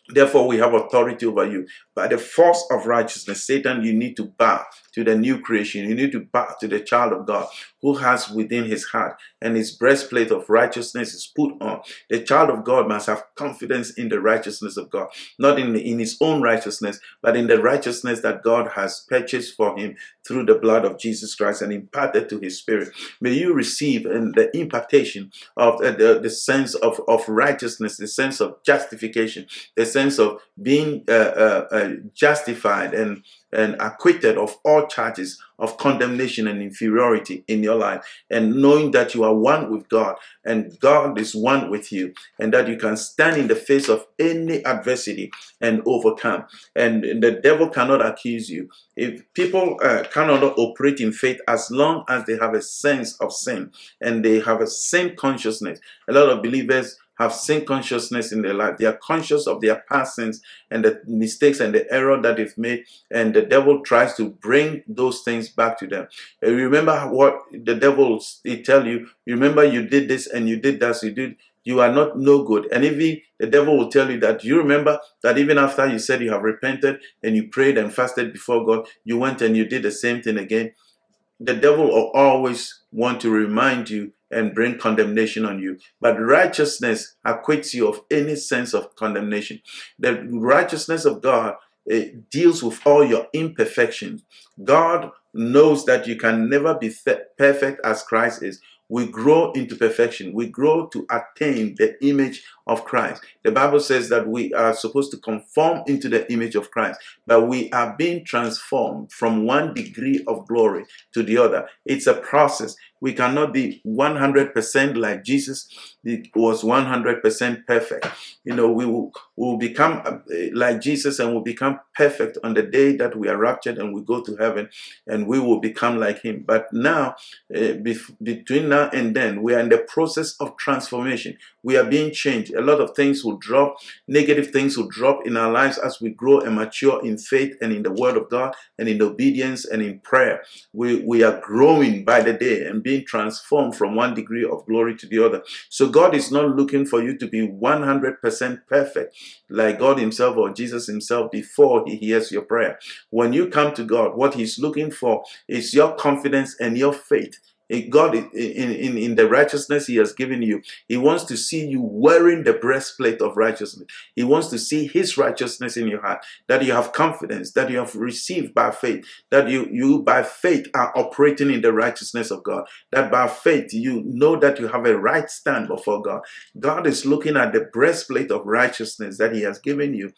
Therefore, we have authority over you. By the force of righteousness, Satan, you need to bow to the new creation. You need to bow to the child of God who has within his heart and his breastplate of righteousness is put on. The child of God must have confidence in the righteousness of God, not in, in his own righteousness, but in the righteousness that God has purchased for him through the blood of Jesus Christ and imparted to his spirit. May you receive in the impartation of uh, the, the sense of, of righteousness, the sense of justification, the sense of being uh, uh, uh, justified and and acquitted of all charges of condemnation and inferiority in your life, and knowing that you are one with God and God is one with you, and that you can stand in the face of any adversity and overcome. And the devil cannot accuse you. If people uh, cannot operate in faith as long as they have a sense of sin and they have a sin consciousness, a lot of believers have sin consciousness in their life. They are conscious of their past sins and the mistakes and the error that they've made, and the devil tries to bring those things back to them. Uh, and remember what the devil he tell you. Remember you did this and you did that. So you did you are not no good. And even the devil will tell you that you remember that even after you said you have repented and you prayed and fasted before God, you went and you did the same thing again. The devil will always want to remind you and bring condemnation on you. But righteousness acquits you of any sense of condemnation. The righteousness of God it deals with all your imperfections. God knows that you can never be perfect as Christ is we grow into perfection. We grow to attain the image of Christ. The Bible says that we are supposed to conform into the image of Christ, but we are being transformed from one degree of glory to the other. It's a process. We cannot be 100% like Jesus he was 100% perfect. You know, we will, we will become uh, like Jesus and will become perfect on the day that we are raptured and we go to heaven and we will become like him. But now, uh, between now and then, we are in the process of transformation. We are being changed. A lot of things will drop, negative things will drop in our lives as we grow and mature in faith and in the Word of God and in obedience and in prayer. We, we are growing by the day and being transformed from one degree of glory to the other. So God is not looking for you to be 100% perfect like God Himself or Jesus Himself before He hears your prayer. When you come to God, what He's looking for is your confidence and your faith God, in, in, in the righteousness He has given you, He wants to see you wearing the breastplate of righteousness. He wants to see His righteousness in your heart, that you have confidence, that you have received by faith, that you, you by faith are operating in the righteousness of God, that by faith you know that you have a right stand before God. God is looking at the breastplate of righteousness that He has given you.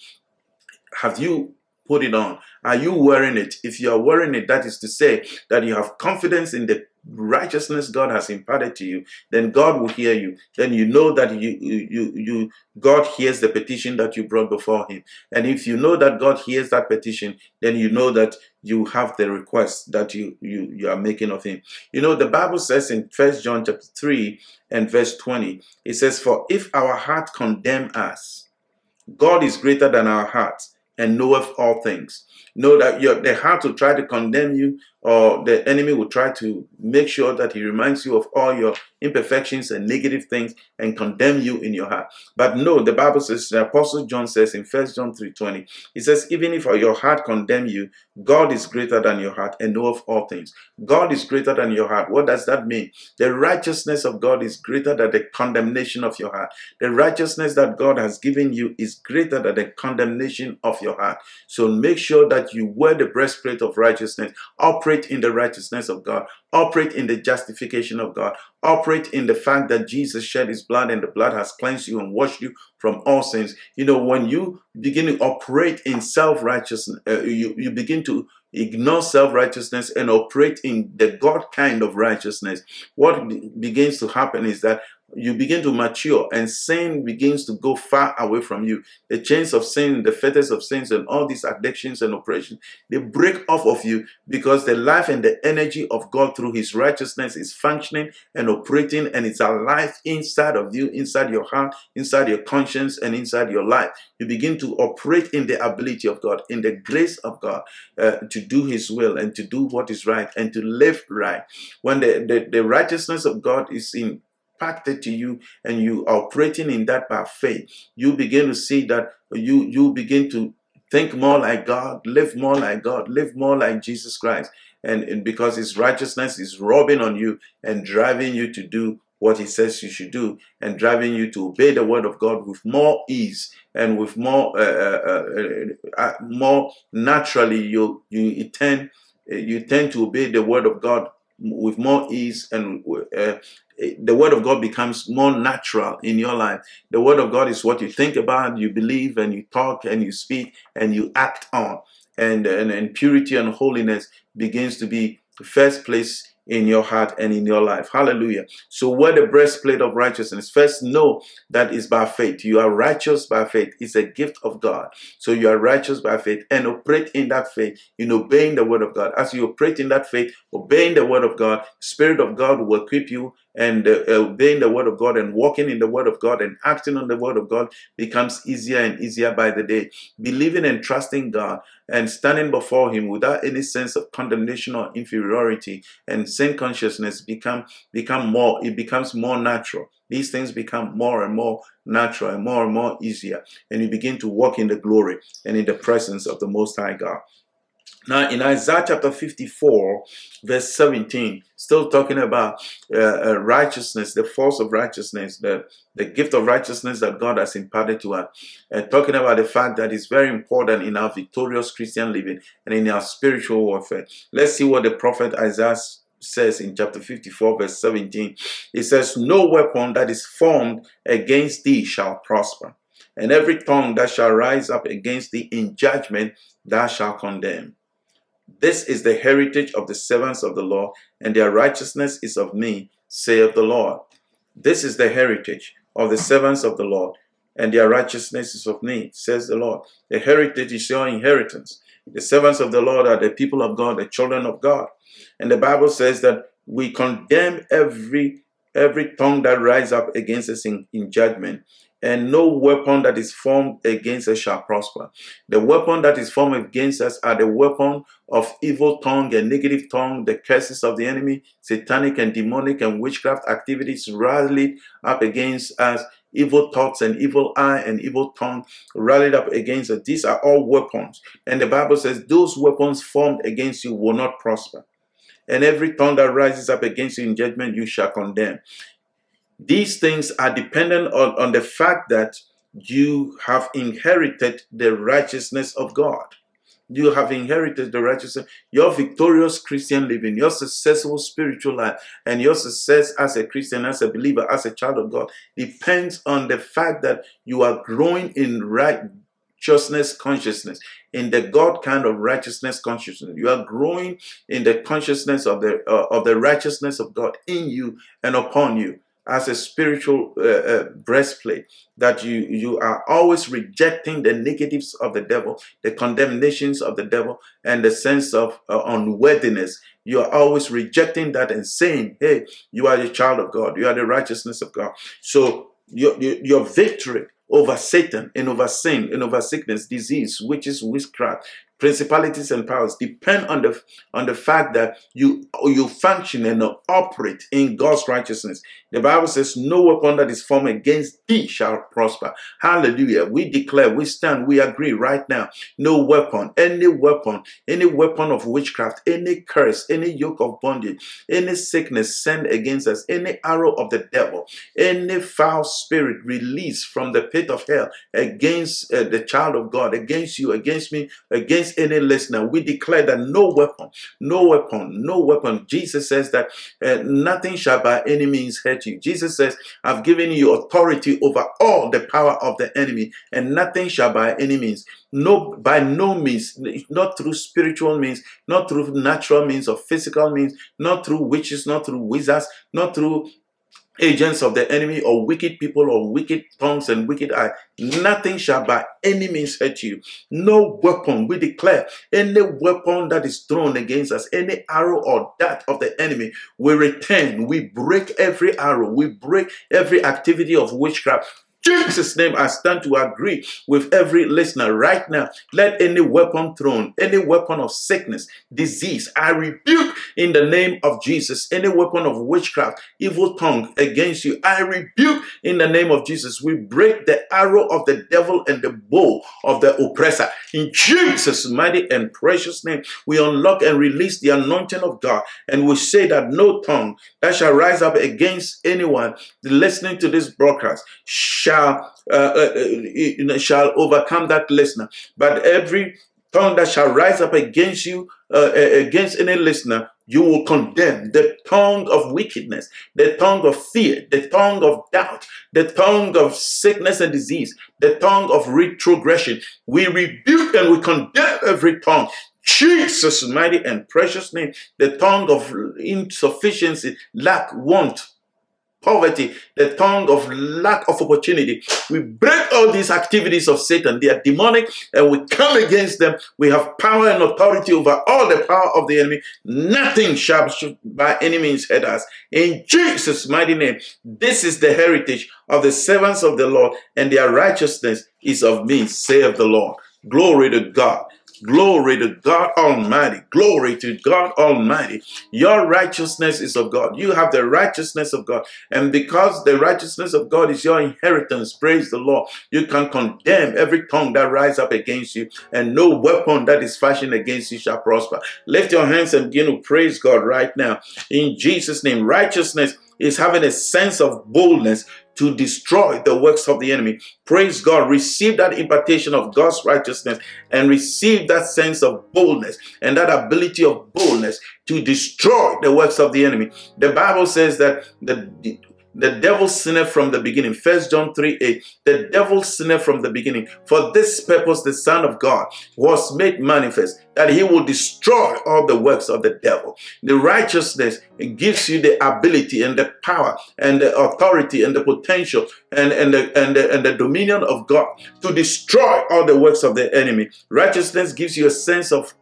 Have you put it on? Are you wearing it? If you are wearing it, that is to say that you have confidence in the righteousness God has imparted to you, then God will hear you. Then you know that you, you, you, God hears the petition that you brought before Him. And if you know that God hears that petition, then you know that you have the request that you, you, you are making of Him. You know, the Bible says in First John chapter 3 and verse 20, it says, For if our heart condemn us, God is greater than our heart and knoweth all things. Know that your the heart will try to condemn you, or the enemy will try to make sure that he reminds you of all your imperfections and negative things and condemn you in your heart. But no, the Bible says, the Apostle John says in First John 3:20, he says, even if your heart condemn you, God is greater than your heart and know of all things. God is greater than your heart. What does that mean? The righteousness of God is greater than the condemnation of your heart. The righteousness that God has given you is greater than the condemnation of your heart. So make sure that you wear the breastplate of righteousness, operate in the righteousness of God, operate in the justification of God, operate in the fact that Jesus shed his blood and the blood has cleansed you and washed you from all sins. You know, when you begin to operate in self righteousness, uh, you, you begin to ignore self righteousness and operate in the God kind of righteousness. What begins to happen is that you begin to mature and sin begins to go far away from you. The chains of sin, the fetters of sins, and all these addictions and oppression, they break off of you because the life and the energy of God through His righteousness is functioning and operating, and it's alive inside of you, inside your heart, inside your conscience, and inside your life. You begin to operate in the ability of God, in the grace of God, uh, to do His will and to do what is right and to live right. When the, the, the righteousness of God is in impacted to you and you are operating in that by faith, you begin to see that you you begin to think more like God, live more like God, live more like Jesus Christ. And, and because his righteousness is rubbing on you and driving you to do what he says you should do and driving you to obey the word of God with more ease and with more uh, uh, uh, uh more naturally you you tend you tend to obey the word of God with more ease and uh, the word of God becomes more natural in your life. The word of God is what you think about, you believe, and you talk, and you speak, and you act on. And, and, and purity and holiness begins to be first place in your heart and in your life. Hallelujah. So, wear the breastplate of righteousness. First, know that is by faith. You are righteous by faith. It's a gift of God. So, you are righteous by faith and operate in that faith in obeying the word of God. As you operate in that faith, obeying the word of God, Spirit of God will equip you and uh, obeying the word of God and walking in the word of God and acting on the word of God becomes easier and easier by the day. Believing and trusting God and standing before Him without any sense of condemnation or inferiority and sin consciousness become become more. It becomes more natural. These things become more and more natural and more and more easier, and you begin to walk in the glory and in the presence of the Most High God. Now, in Isaiah chapter 54, verse 17, still talking about uh, uh, righteousness, the force of righteousness, the, the gift of righteousness that God has imparted to us, and talking about the fact that it's very important in our victorious Christian living and in our spiritual warfare. Let's see what the prophet Isaiah says in chapter 54, verse 17. It says, No weapon that is formed against thee shall prosper, and every tongue that shall rise up against thee in judgment thou shalt condemn. This is the heritage of the servants of the Lord, and their righteousness is of me, saith the Lord. This is the heritage of the servants of the Lord, and their righteousness is of me, says the Lord. The heritage is your inheritance. The servants of the Lord are the people of God, the children of God. And the Bible says that we condemn every every tongue that rise up against us in, in judgment and no weapon that is formed against us shall prosper. The weapon that is formed against us are the weapon of evil tongue and negative tongue, the curses of the enemy, satanic and demonic and witchcraft activities rallied up against us, evil thoughts and evil eye and evil tongue rallied up against us. These are all weapons. And the Bible says those weapons formed against you will not prosper. And every tongue that rises up against you in judgment, you shall condemn. These things are dependent on, on the fact that you have inherited the righteousness of God. You have inherited the righteousness, your victorious Christian living, your successful spiritual life, and your success as a Christian, as a believer, as a child of God depends on the fact that you are growing in righteousness consciousness, in the God kind of righteousness consciousness. You are growing in the consciousness of the uh, of the righteousness of God in you and upon you as a spiritual uh, uh, breastplate that you you are always rejecting the negatives of the devil the condemnations of the devil and the sense of uh, unworthiness. You are always rejecting that and saying hey you are a child of god. You are the righteousness of god. So your, your, your victory over Satan and over sin and over sickness, disease, witches, witchcraft, principalities and powers depend on the on the fact that you you function and operate in God's righteousness. The Bible says, "No weapon that is formed against thee shall prosper." Hallelujah! We declare, we stand, we agree right now. No weapon, any weapon, any weapon of witchcraft, any curse, any yoke of bondage, any sickness sent against us, any arrow of the devil, any foul spirit released from the pit of hell against uh, the child of God, against you, against me, against any listener, we declare that no weapon, no weapon, no weapon. Jesus says that uh, nothing shall by any means hurt you. Jesus says, I've given you authority over all the power of the enemy, and nothing shall by any means no by no means not through spiritual means not through natural means or physical means not through witches not through wizards not through agents of the enemy or wicked people or wicked tongues and wicked eye. Nothing shall by any means hurt you. No weapon, we declare, any weapon that is thrown against us, any arrow or dart of the enemy, we return. We break every arrow. We break every activity of witchcraft. Jesus' name, I stand to agree with every listener right now. Let any weapon thrown, any weapon of sickness, disease, I rebuke in the name of Jesus. Any weapon of witchcraft, evil tongue against you, I rebuke in the name of Jesus. We break the arrow of the devil and the bow of the oppressor. In Jesus' mighty and precious name, we unlock and release the anointing of God. And we say that no tongue that shall rise up against anyone listening to this broadcast shall shall uh, uh, uh shall overcome that listener. But every tongue that shall rise up against you, uh, against any listener, you will condemn the tongue of wickedness, the tongue of fear, the tongue of doubt, the tongue of sickness and disease, the tongue of retrogression. We rebuke and we condemn every tongue. Jesus' mighty and precious name, the tongue of insufficiency, lack, want, poverty, the tongue of lack of opportunity. We break all these activities of Satan. They are demonic and we come against them. We have power and authority over all the power of the enemy. Nothing shall by any means hurt us. In Jesus' mighty name, this is the heritage of the servants of the Lord, and their righteousness is of me, saith the Lord. Glory to God. Glory to God Almighty. Glory to God Almighty. Your righteousness is of God. You have the righteousness of God. And because the righteousness of God is your inheritance, praise the Lord, you can condemn every tongue that rise up against you, and no weapon that is fashioned against you shall prosper. Lift your hands and begin to praise God right now. In Jesus' name, righteousness is having a sense of boldness to destroy the works of the enemy. Praise God. Receive that impartation of God's righteousness and receive that sense of boldness and that ability of boldness to destroy the works of the enemy. The Bible says that the the devil sinned from the beginning. First John 3 8. The devil sinned from the beginning. For this purpose, the Son of God was made manifest that he will destroy all the works of the devil. The righteousness gives you the ability and the power and the authority and the potential and, and, the, and, the, and the dominion of God to destroy all the works of the enemy. Righteousness gives you a sense of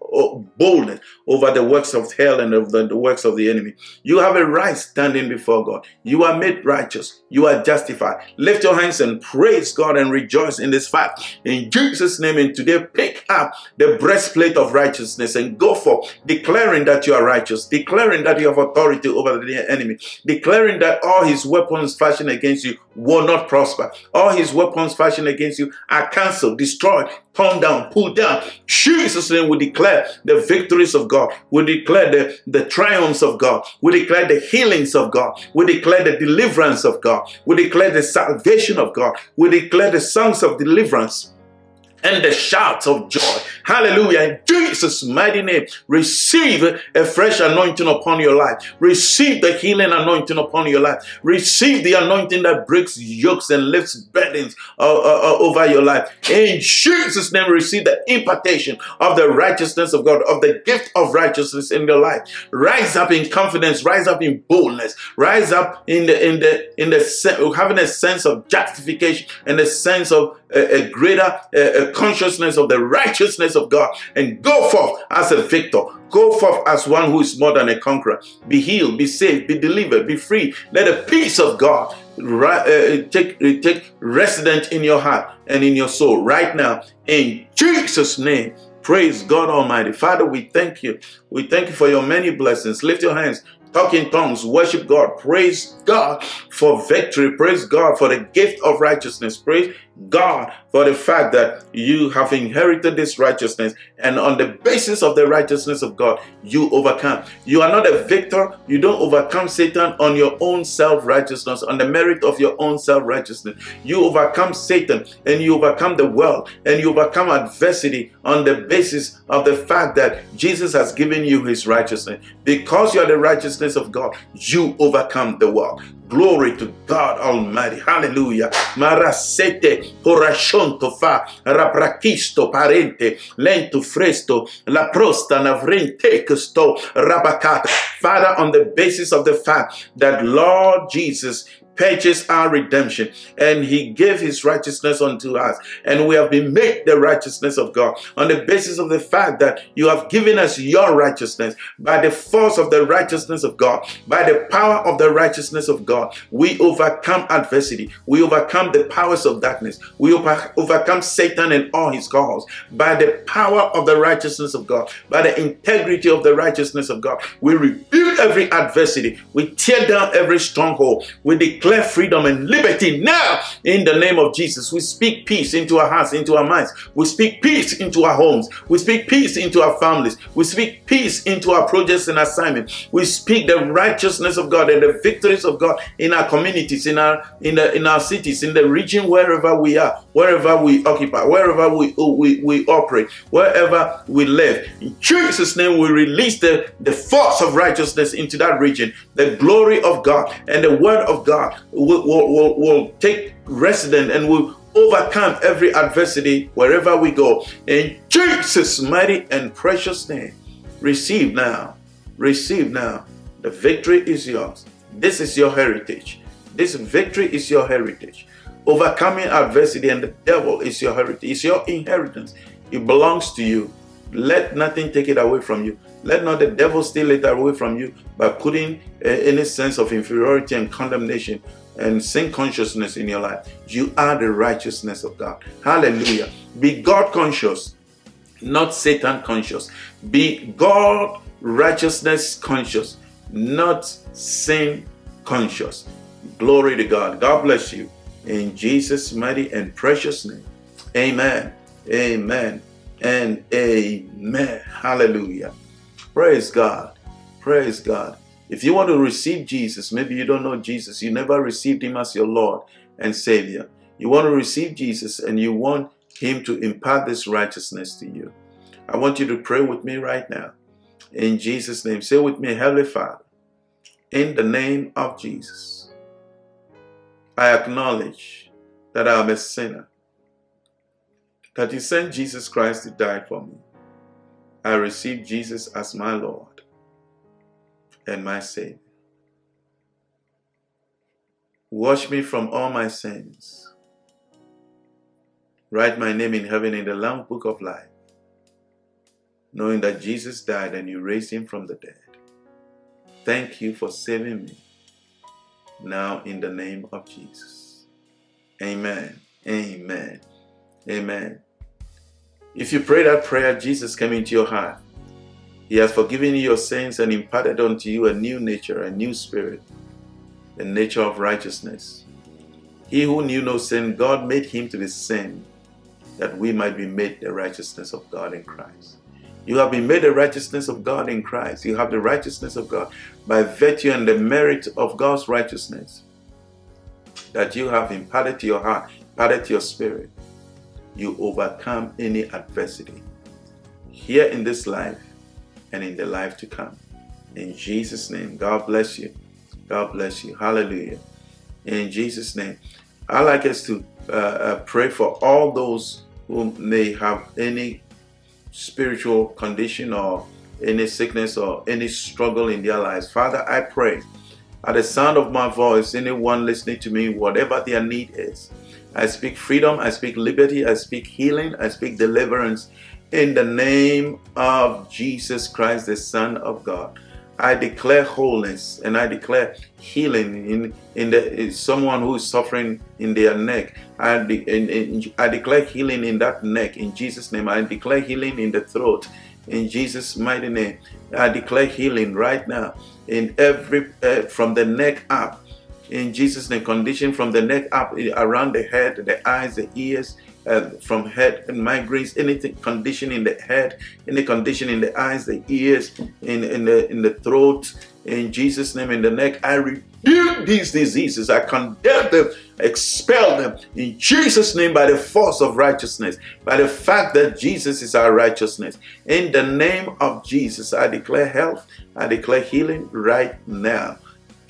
boldness over the works of hell and of the, the works of the enemy. You have a right standing before God. You are made righteous. You are justified. Lift your hands and praise God and rejoice in this fact. In Jesus' name, and today pick up the breastplate of righteousness righteousness and go forth declaring that you are righteous, declaring that you have authority over the enemy, declaring that all his weapons fashioned against you will not prosper. All his weapons fashioned against you are cancelled, destroyed, torn down, pulled down. Jesus' name we declare the victories of God. We declare the, the triumphs of God. We declare the healings of God. We declare the deliverance of God. We declare the salvation of God. We declare the songs of deliverance and the shouts of joy. Hallelujah. In Jesus' mighty name, receive a fresh anointing upon your life. Receive the healing anointing upon your life. Receive the anointing that breaks yokes and lifts burdens uh, uh, uh, over your life. In Jesus' name, receive the impartation of the righteousness of God, of the gift of righteousness in your life. Rise up in confidence, rise up in boldness, rise up in the in the in the having a sense of justification and a sense of a, a greater a consciousness of the righteousness of God and go forth as a victor. Go forth as one who is more than a conqueror. Be healed, be saved, be delivered, be free. Let the peace of God uh, take, take resident in your heart and in your soul right now. In Jesus' name, praise God Almighty. Father, we thank you. We thank you for your many blessings. Lift your hands talk in tongues, worship God, praise God for victory, praise God for the gift of righteousness, praise God for the fact that you have inherited this righteousness, and on the basis of the righteousness of God, you overcome. You are not a victor, you don't overcome Satan on your own self righteousness, on the merit of your own self righteousness. You overcome Satan and you overcome the world and you overcome adversity on the basis of the fact that Jesus has given you his righteousness. Because you are the righteousness of God, you overcome the world. Glory to God Almighty. Hallelujah. Marasete, porashonto fa, rabrachisto parente, lento fresto, la prosta navrente custo, rabacata. Father, on the basis of the fact that Lord Jesus purchased our redemption and he gave his righteousness unto us and we have been made the righteousness of God on the basis of the fact that you have given us your righteousness. By the force of the righteousness of God by the power of the righteousness of God we overcome adversity. We overcome the powers of darkness. We over- overcome Satan and all his calls. By the power of the righteousness of God by the integrity of the righteousness of God we rebuke every adversity. We tear down every stronghold. We declare declare freedom and liberty now in the name of Jesus. We speak peace into our hearts, into our minds. We speak peace into our homes. We speak peace into our families. We speak peace into our projects and assignments. We speak the righteousness of God and the victories of God in our communities, in our in the in our cities, in the region wherever we are, wherever we occupy, wherever we we, we operate, wherever we live. In Jesus' name, we release the, the force of righteousness into that region, the glory of God and the word of God will, will, will, take resident and will overcome every adversity wherever we go. In Jesus' mighty and precious name, receive now. Receive now. The victory is yours. This is your heritage. This victory is your heritage. Overcoming adversity and the devil is your heritage. It's your inheritance. It belongs to you. Let nothing take it away from you. Let not the devil steal it away from you by putting uh, any sense of inferiority and condemnation and sin consciousness in your life. You are the righteousness of God. Hallelujah. Be God conscious, not Satan conscious. Be God righteousness conscious, not sin conscious. Glory to God. God bless you. In Jesus' mighty and precious name. Amen. Amen. And amen. Hallelujah. Praise God. Praise God. If you want to receive Jesus, maybe you don't know Jesus, you never received Him as your Lord and Savior. You want to receive Jesus and you want Him to impart this righteousness to you. I want you to pray with me right now. In Jesus' name, say with me, Heavenly Father, in the name of Jesus, I acknowledge that I am a sinner, that you sent Jesus Christ to die for me. I receive Jesus as my Lord and my Savior. Wash me from all my sins. Write my name in heaven in the Lamb Book of Life, knowing that Jesus died and you raised him from the dead. Thank you for saving me. Now, in the name of Jesus. Amen. Amen. Amen. If you pray that prayer, Jesus came into your heart. He has forgiven you your sins and imparted unto you a new nature, a new spirit, the nature of righteousness. He who knew no sin, God made him to be sin, that we might be made the righteousness of God in Christ. You have been made the righteousness of God in Christ. You have the righteousness of God by virtue and the merit of God's righteousness that you have imparted to your heart, imparted to your spirit. You overcome any adversity here in this life and in the life to come. In Jesus' name, God bless you. God bless you. Hallelujah. In Jesus' name, I like us to uh, uh, pray for all those who may have any spiritual condition or any sickness or any struggle in their lives. Father, I pray at the sound of my voice, anyone listening to me, whatever their need is, I speak freedom, I speak liberty, I speak healing, I speak deliverance in the name of Jesus Christ, the Son of God. I declare wholeness and I declare healing in in the in someone who is suffering in their neck. I, de, in, in, I declare healing in that neck in Jesus' name. I declare healing in the throat in Jesus' mighty name. I declare healing right now in every uh, from the neck up in Jesus' name. Condition from the neck up around the head, the eyes, the ears uh, from head and migraines, anything condition in the head, any condition in the eyes, the ears, in, in the in the throat, in Jesus' name, in the neck, I rebuke these diseases. I condemn them, expel them in Jesus' name by the force of righteousness, by the fact that Jesus is our righteousness. In the name of Jesus, I declare health, I declare healing right now.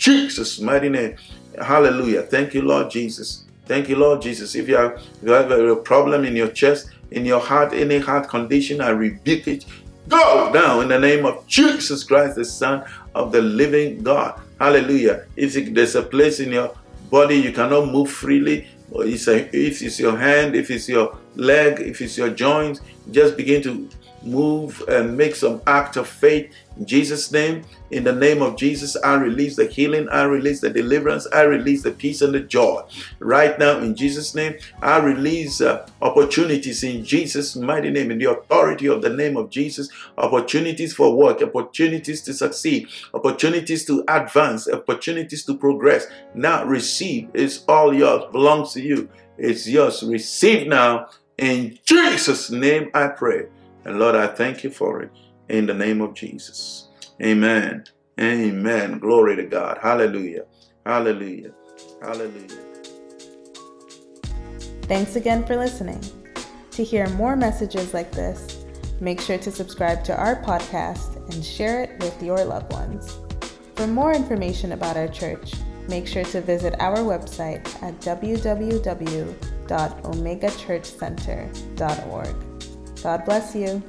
Jesus' mighty name. Hallelujah. Thank you, Lord Jesus. Thank you, Lord Jesus. If you have, if you have a problem in your chest, in your heart, any heart condition, I rebuke it. Go down in the name of Jesus Christ, the Son of the living God. Hallelujah. If there's a place in your body you cannot move freely, or it's a, if it's your hand, if it's your leg, if it's your joints, just begin to move and make some act of faith in Jesus' name. In the name of Jesus, I release the healing, I release the deliverance, I release the peace and the joy. Right now, in Jesus' name, I release uh, opportunities in Jesus' mighty name, in the authority of the name of Jesus, opportunities for work, opportunities to succeed, opportunities to advance, opportunities to progress. Now, receive. It's all yours, belongs to you. It's yours. Receive now. In Jesus' name, I pray. And Lord, I thank you for it in the name of Jesus. Amen. Amen. Glory to God. Hallelujah. Hallelujah. Hallelujah. Thanks again for listening. To hear more messages like this, make sure to subscribe to our podcast and share it with your loved ones. For more information about our church, make sure to visit our website at www.omegachurchcenter.org. God bless you.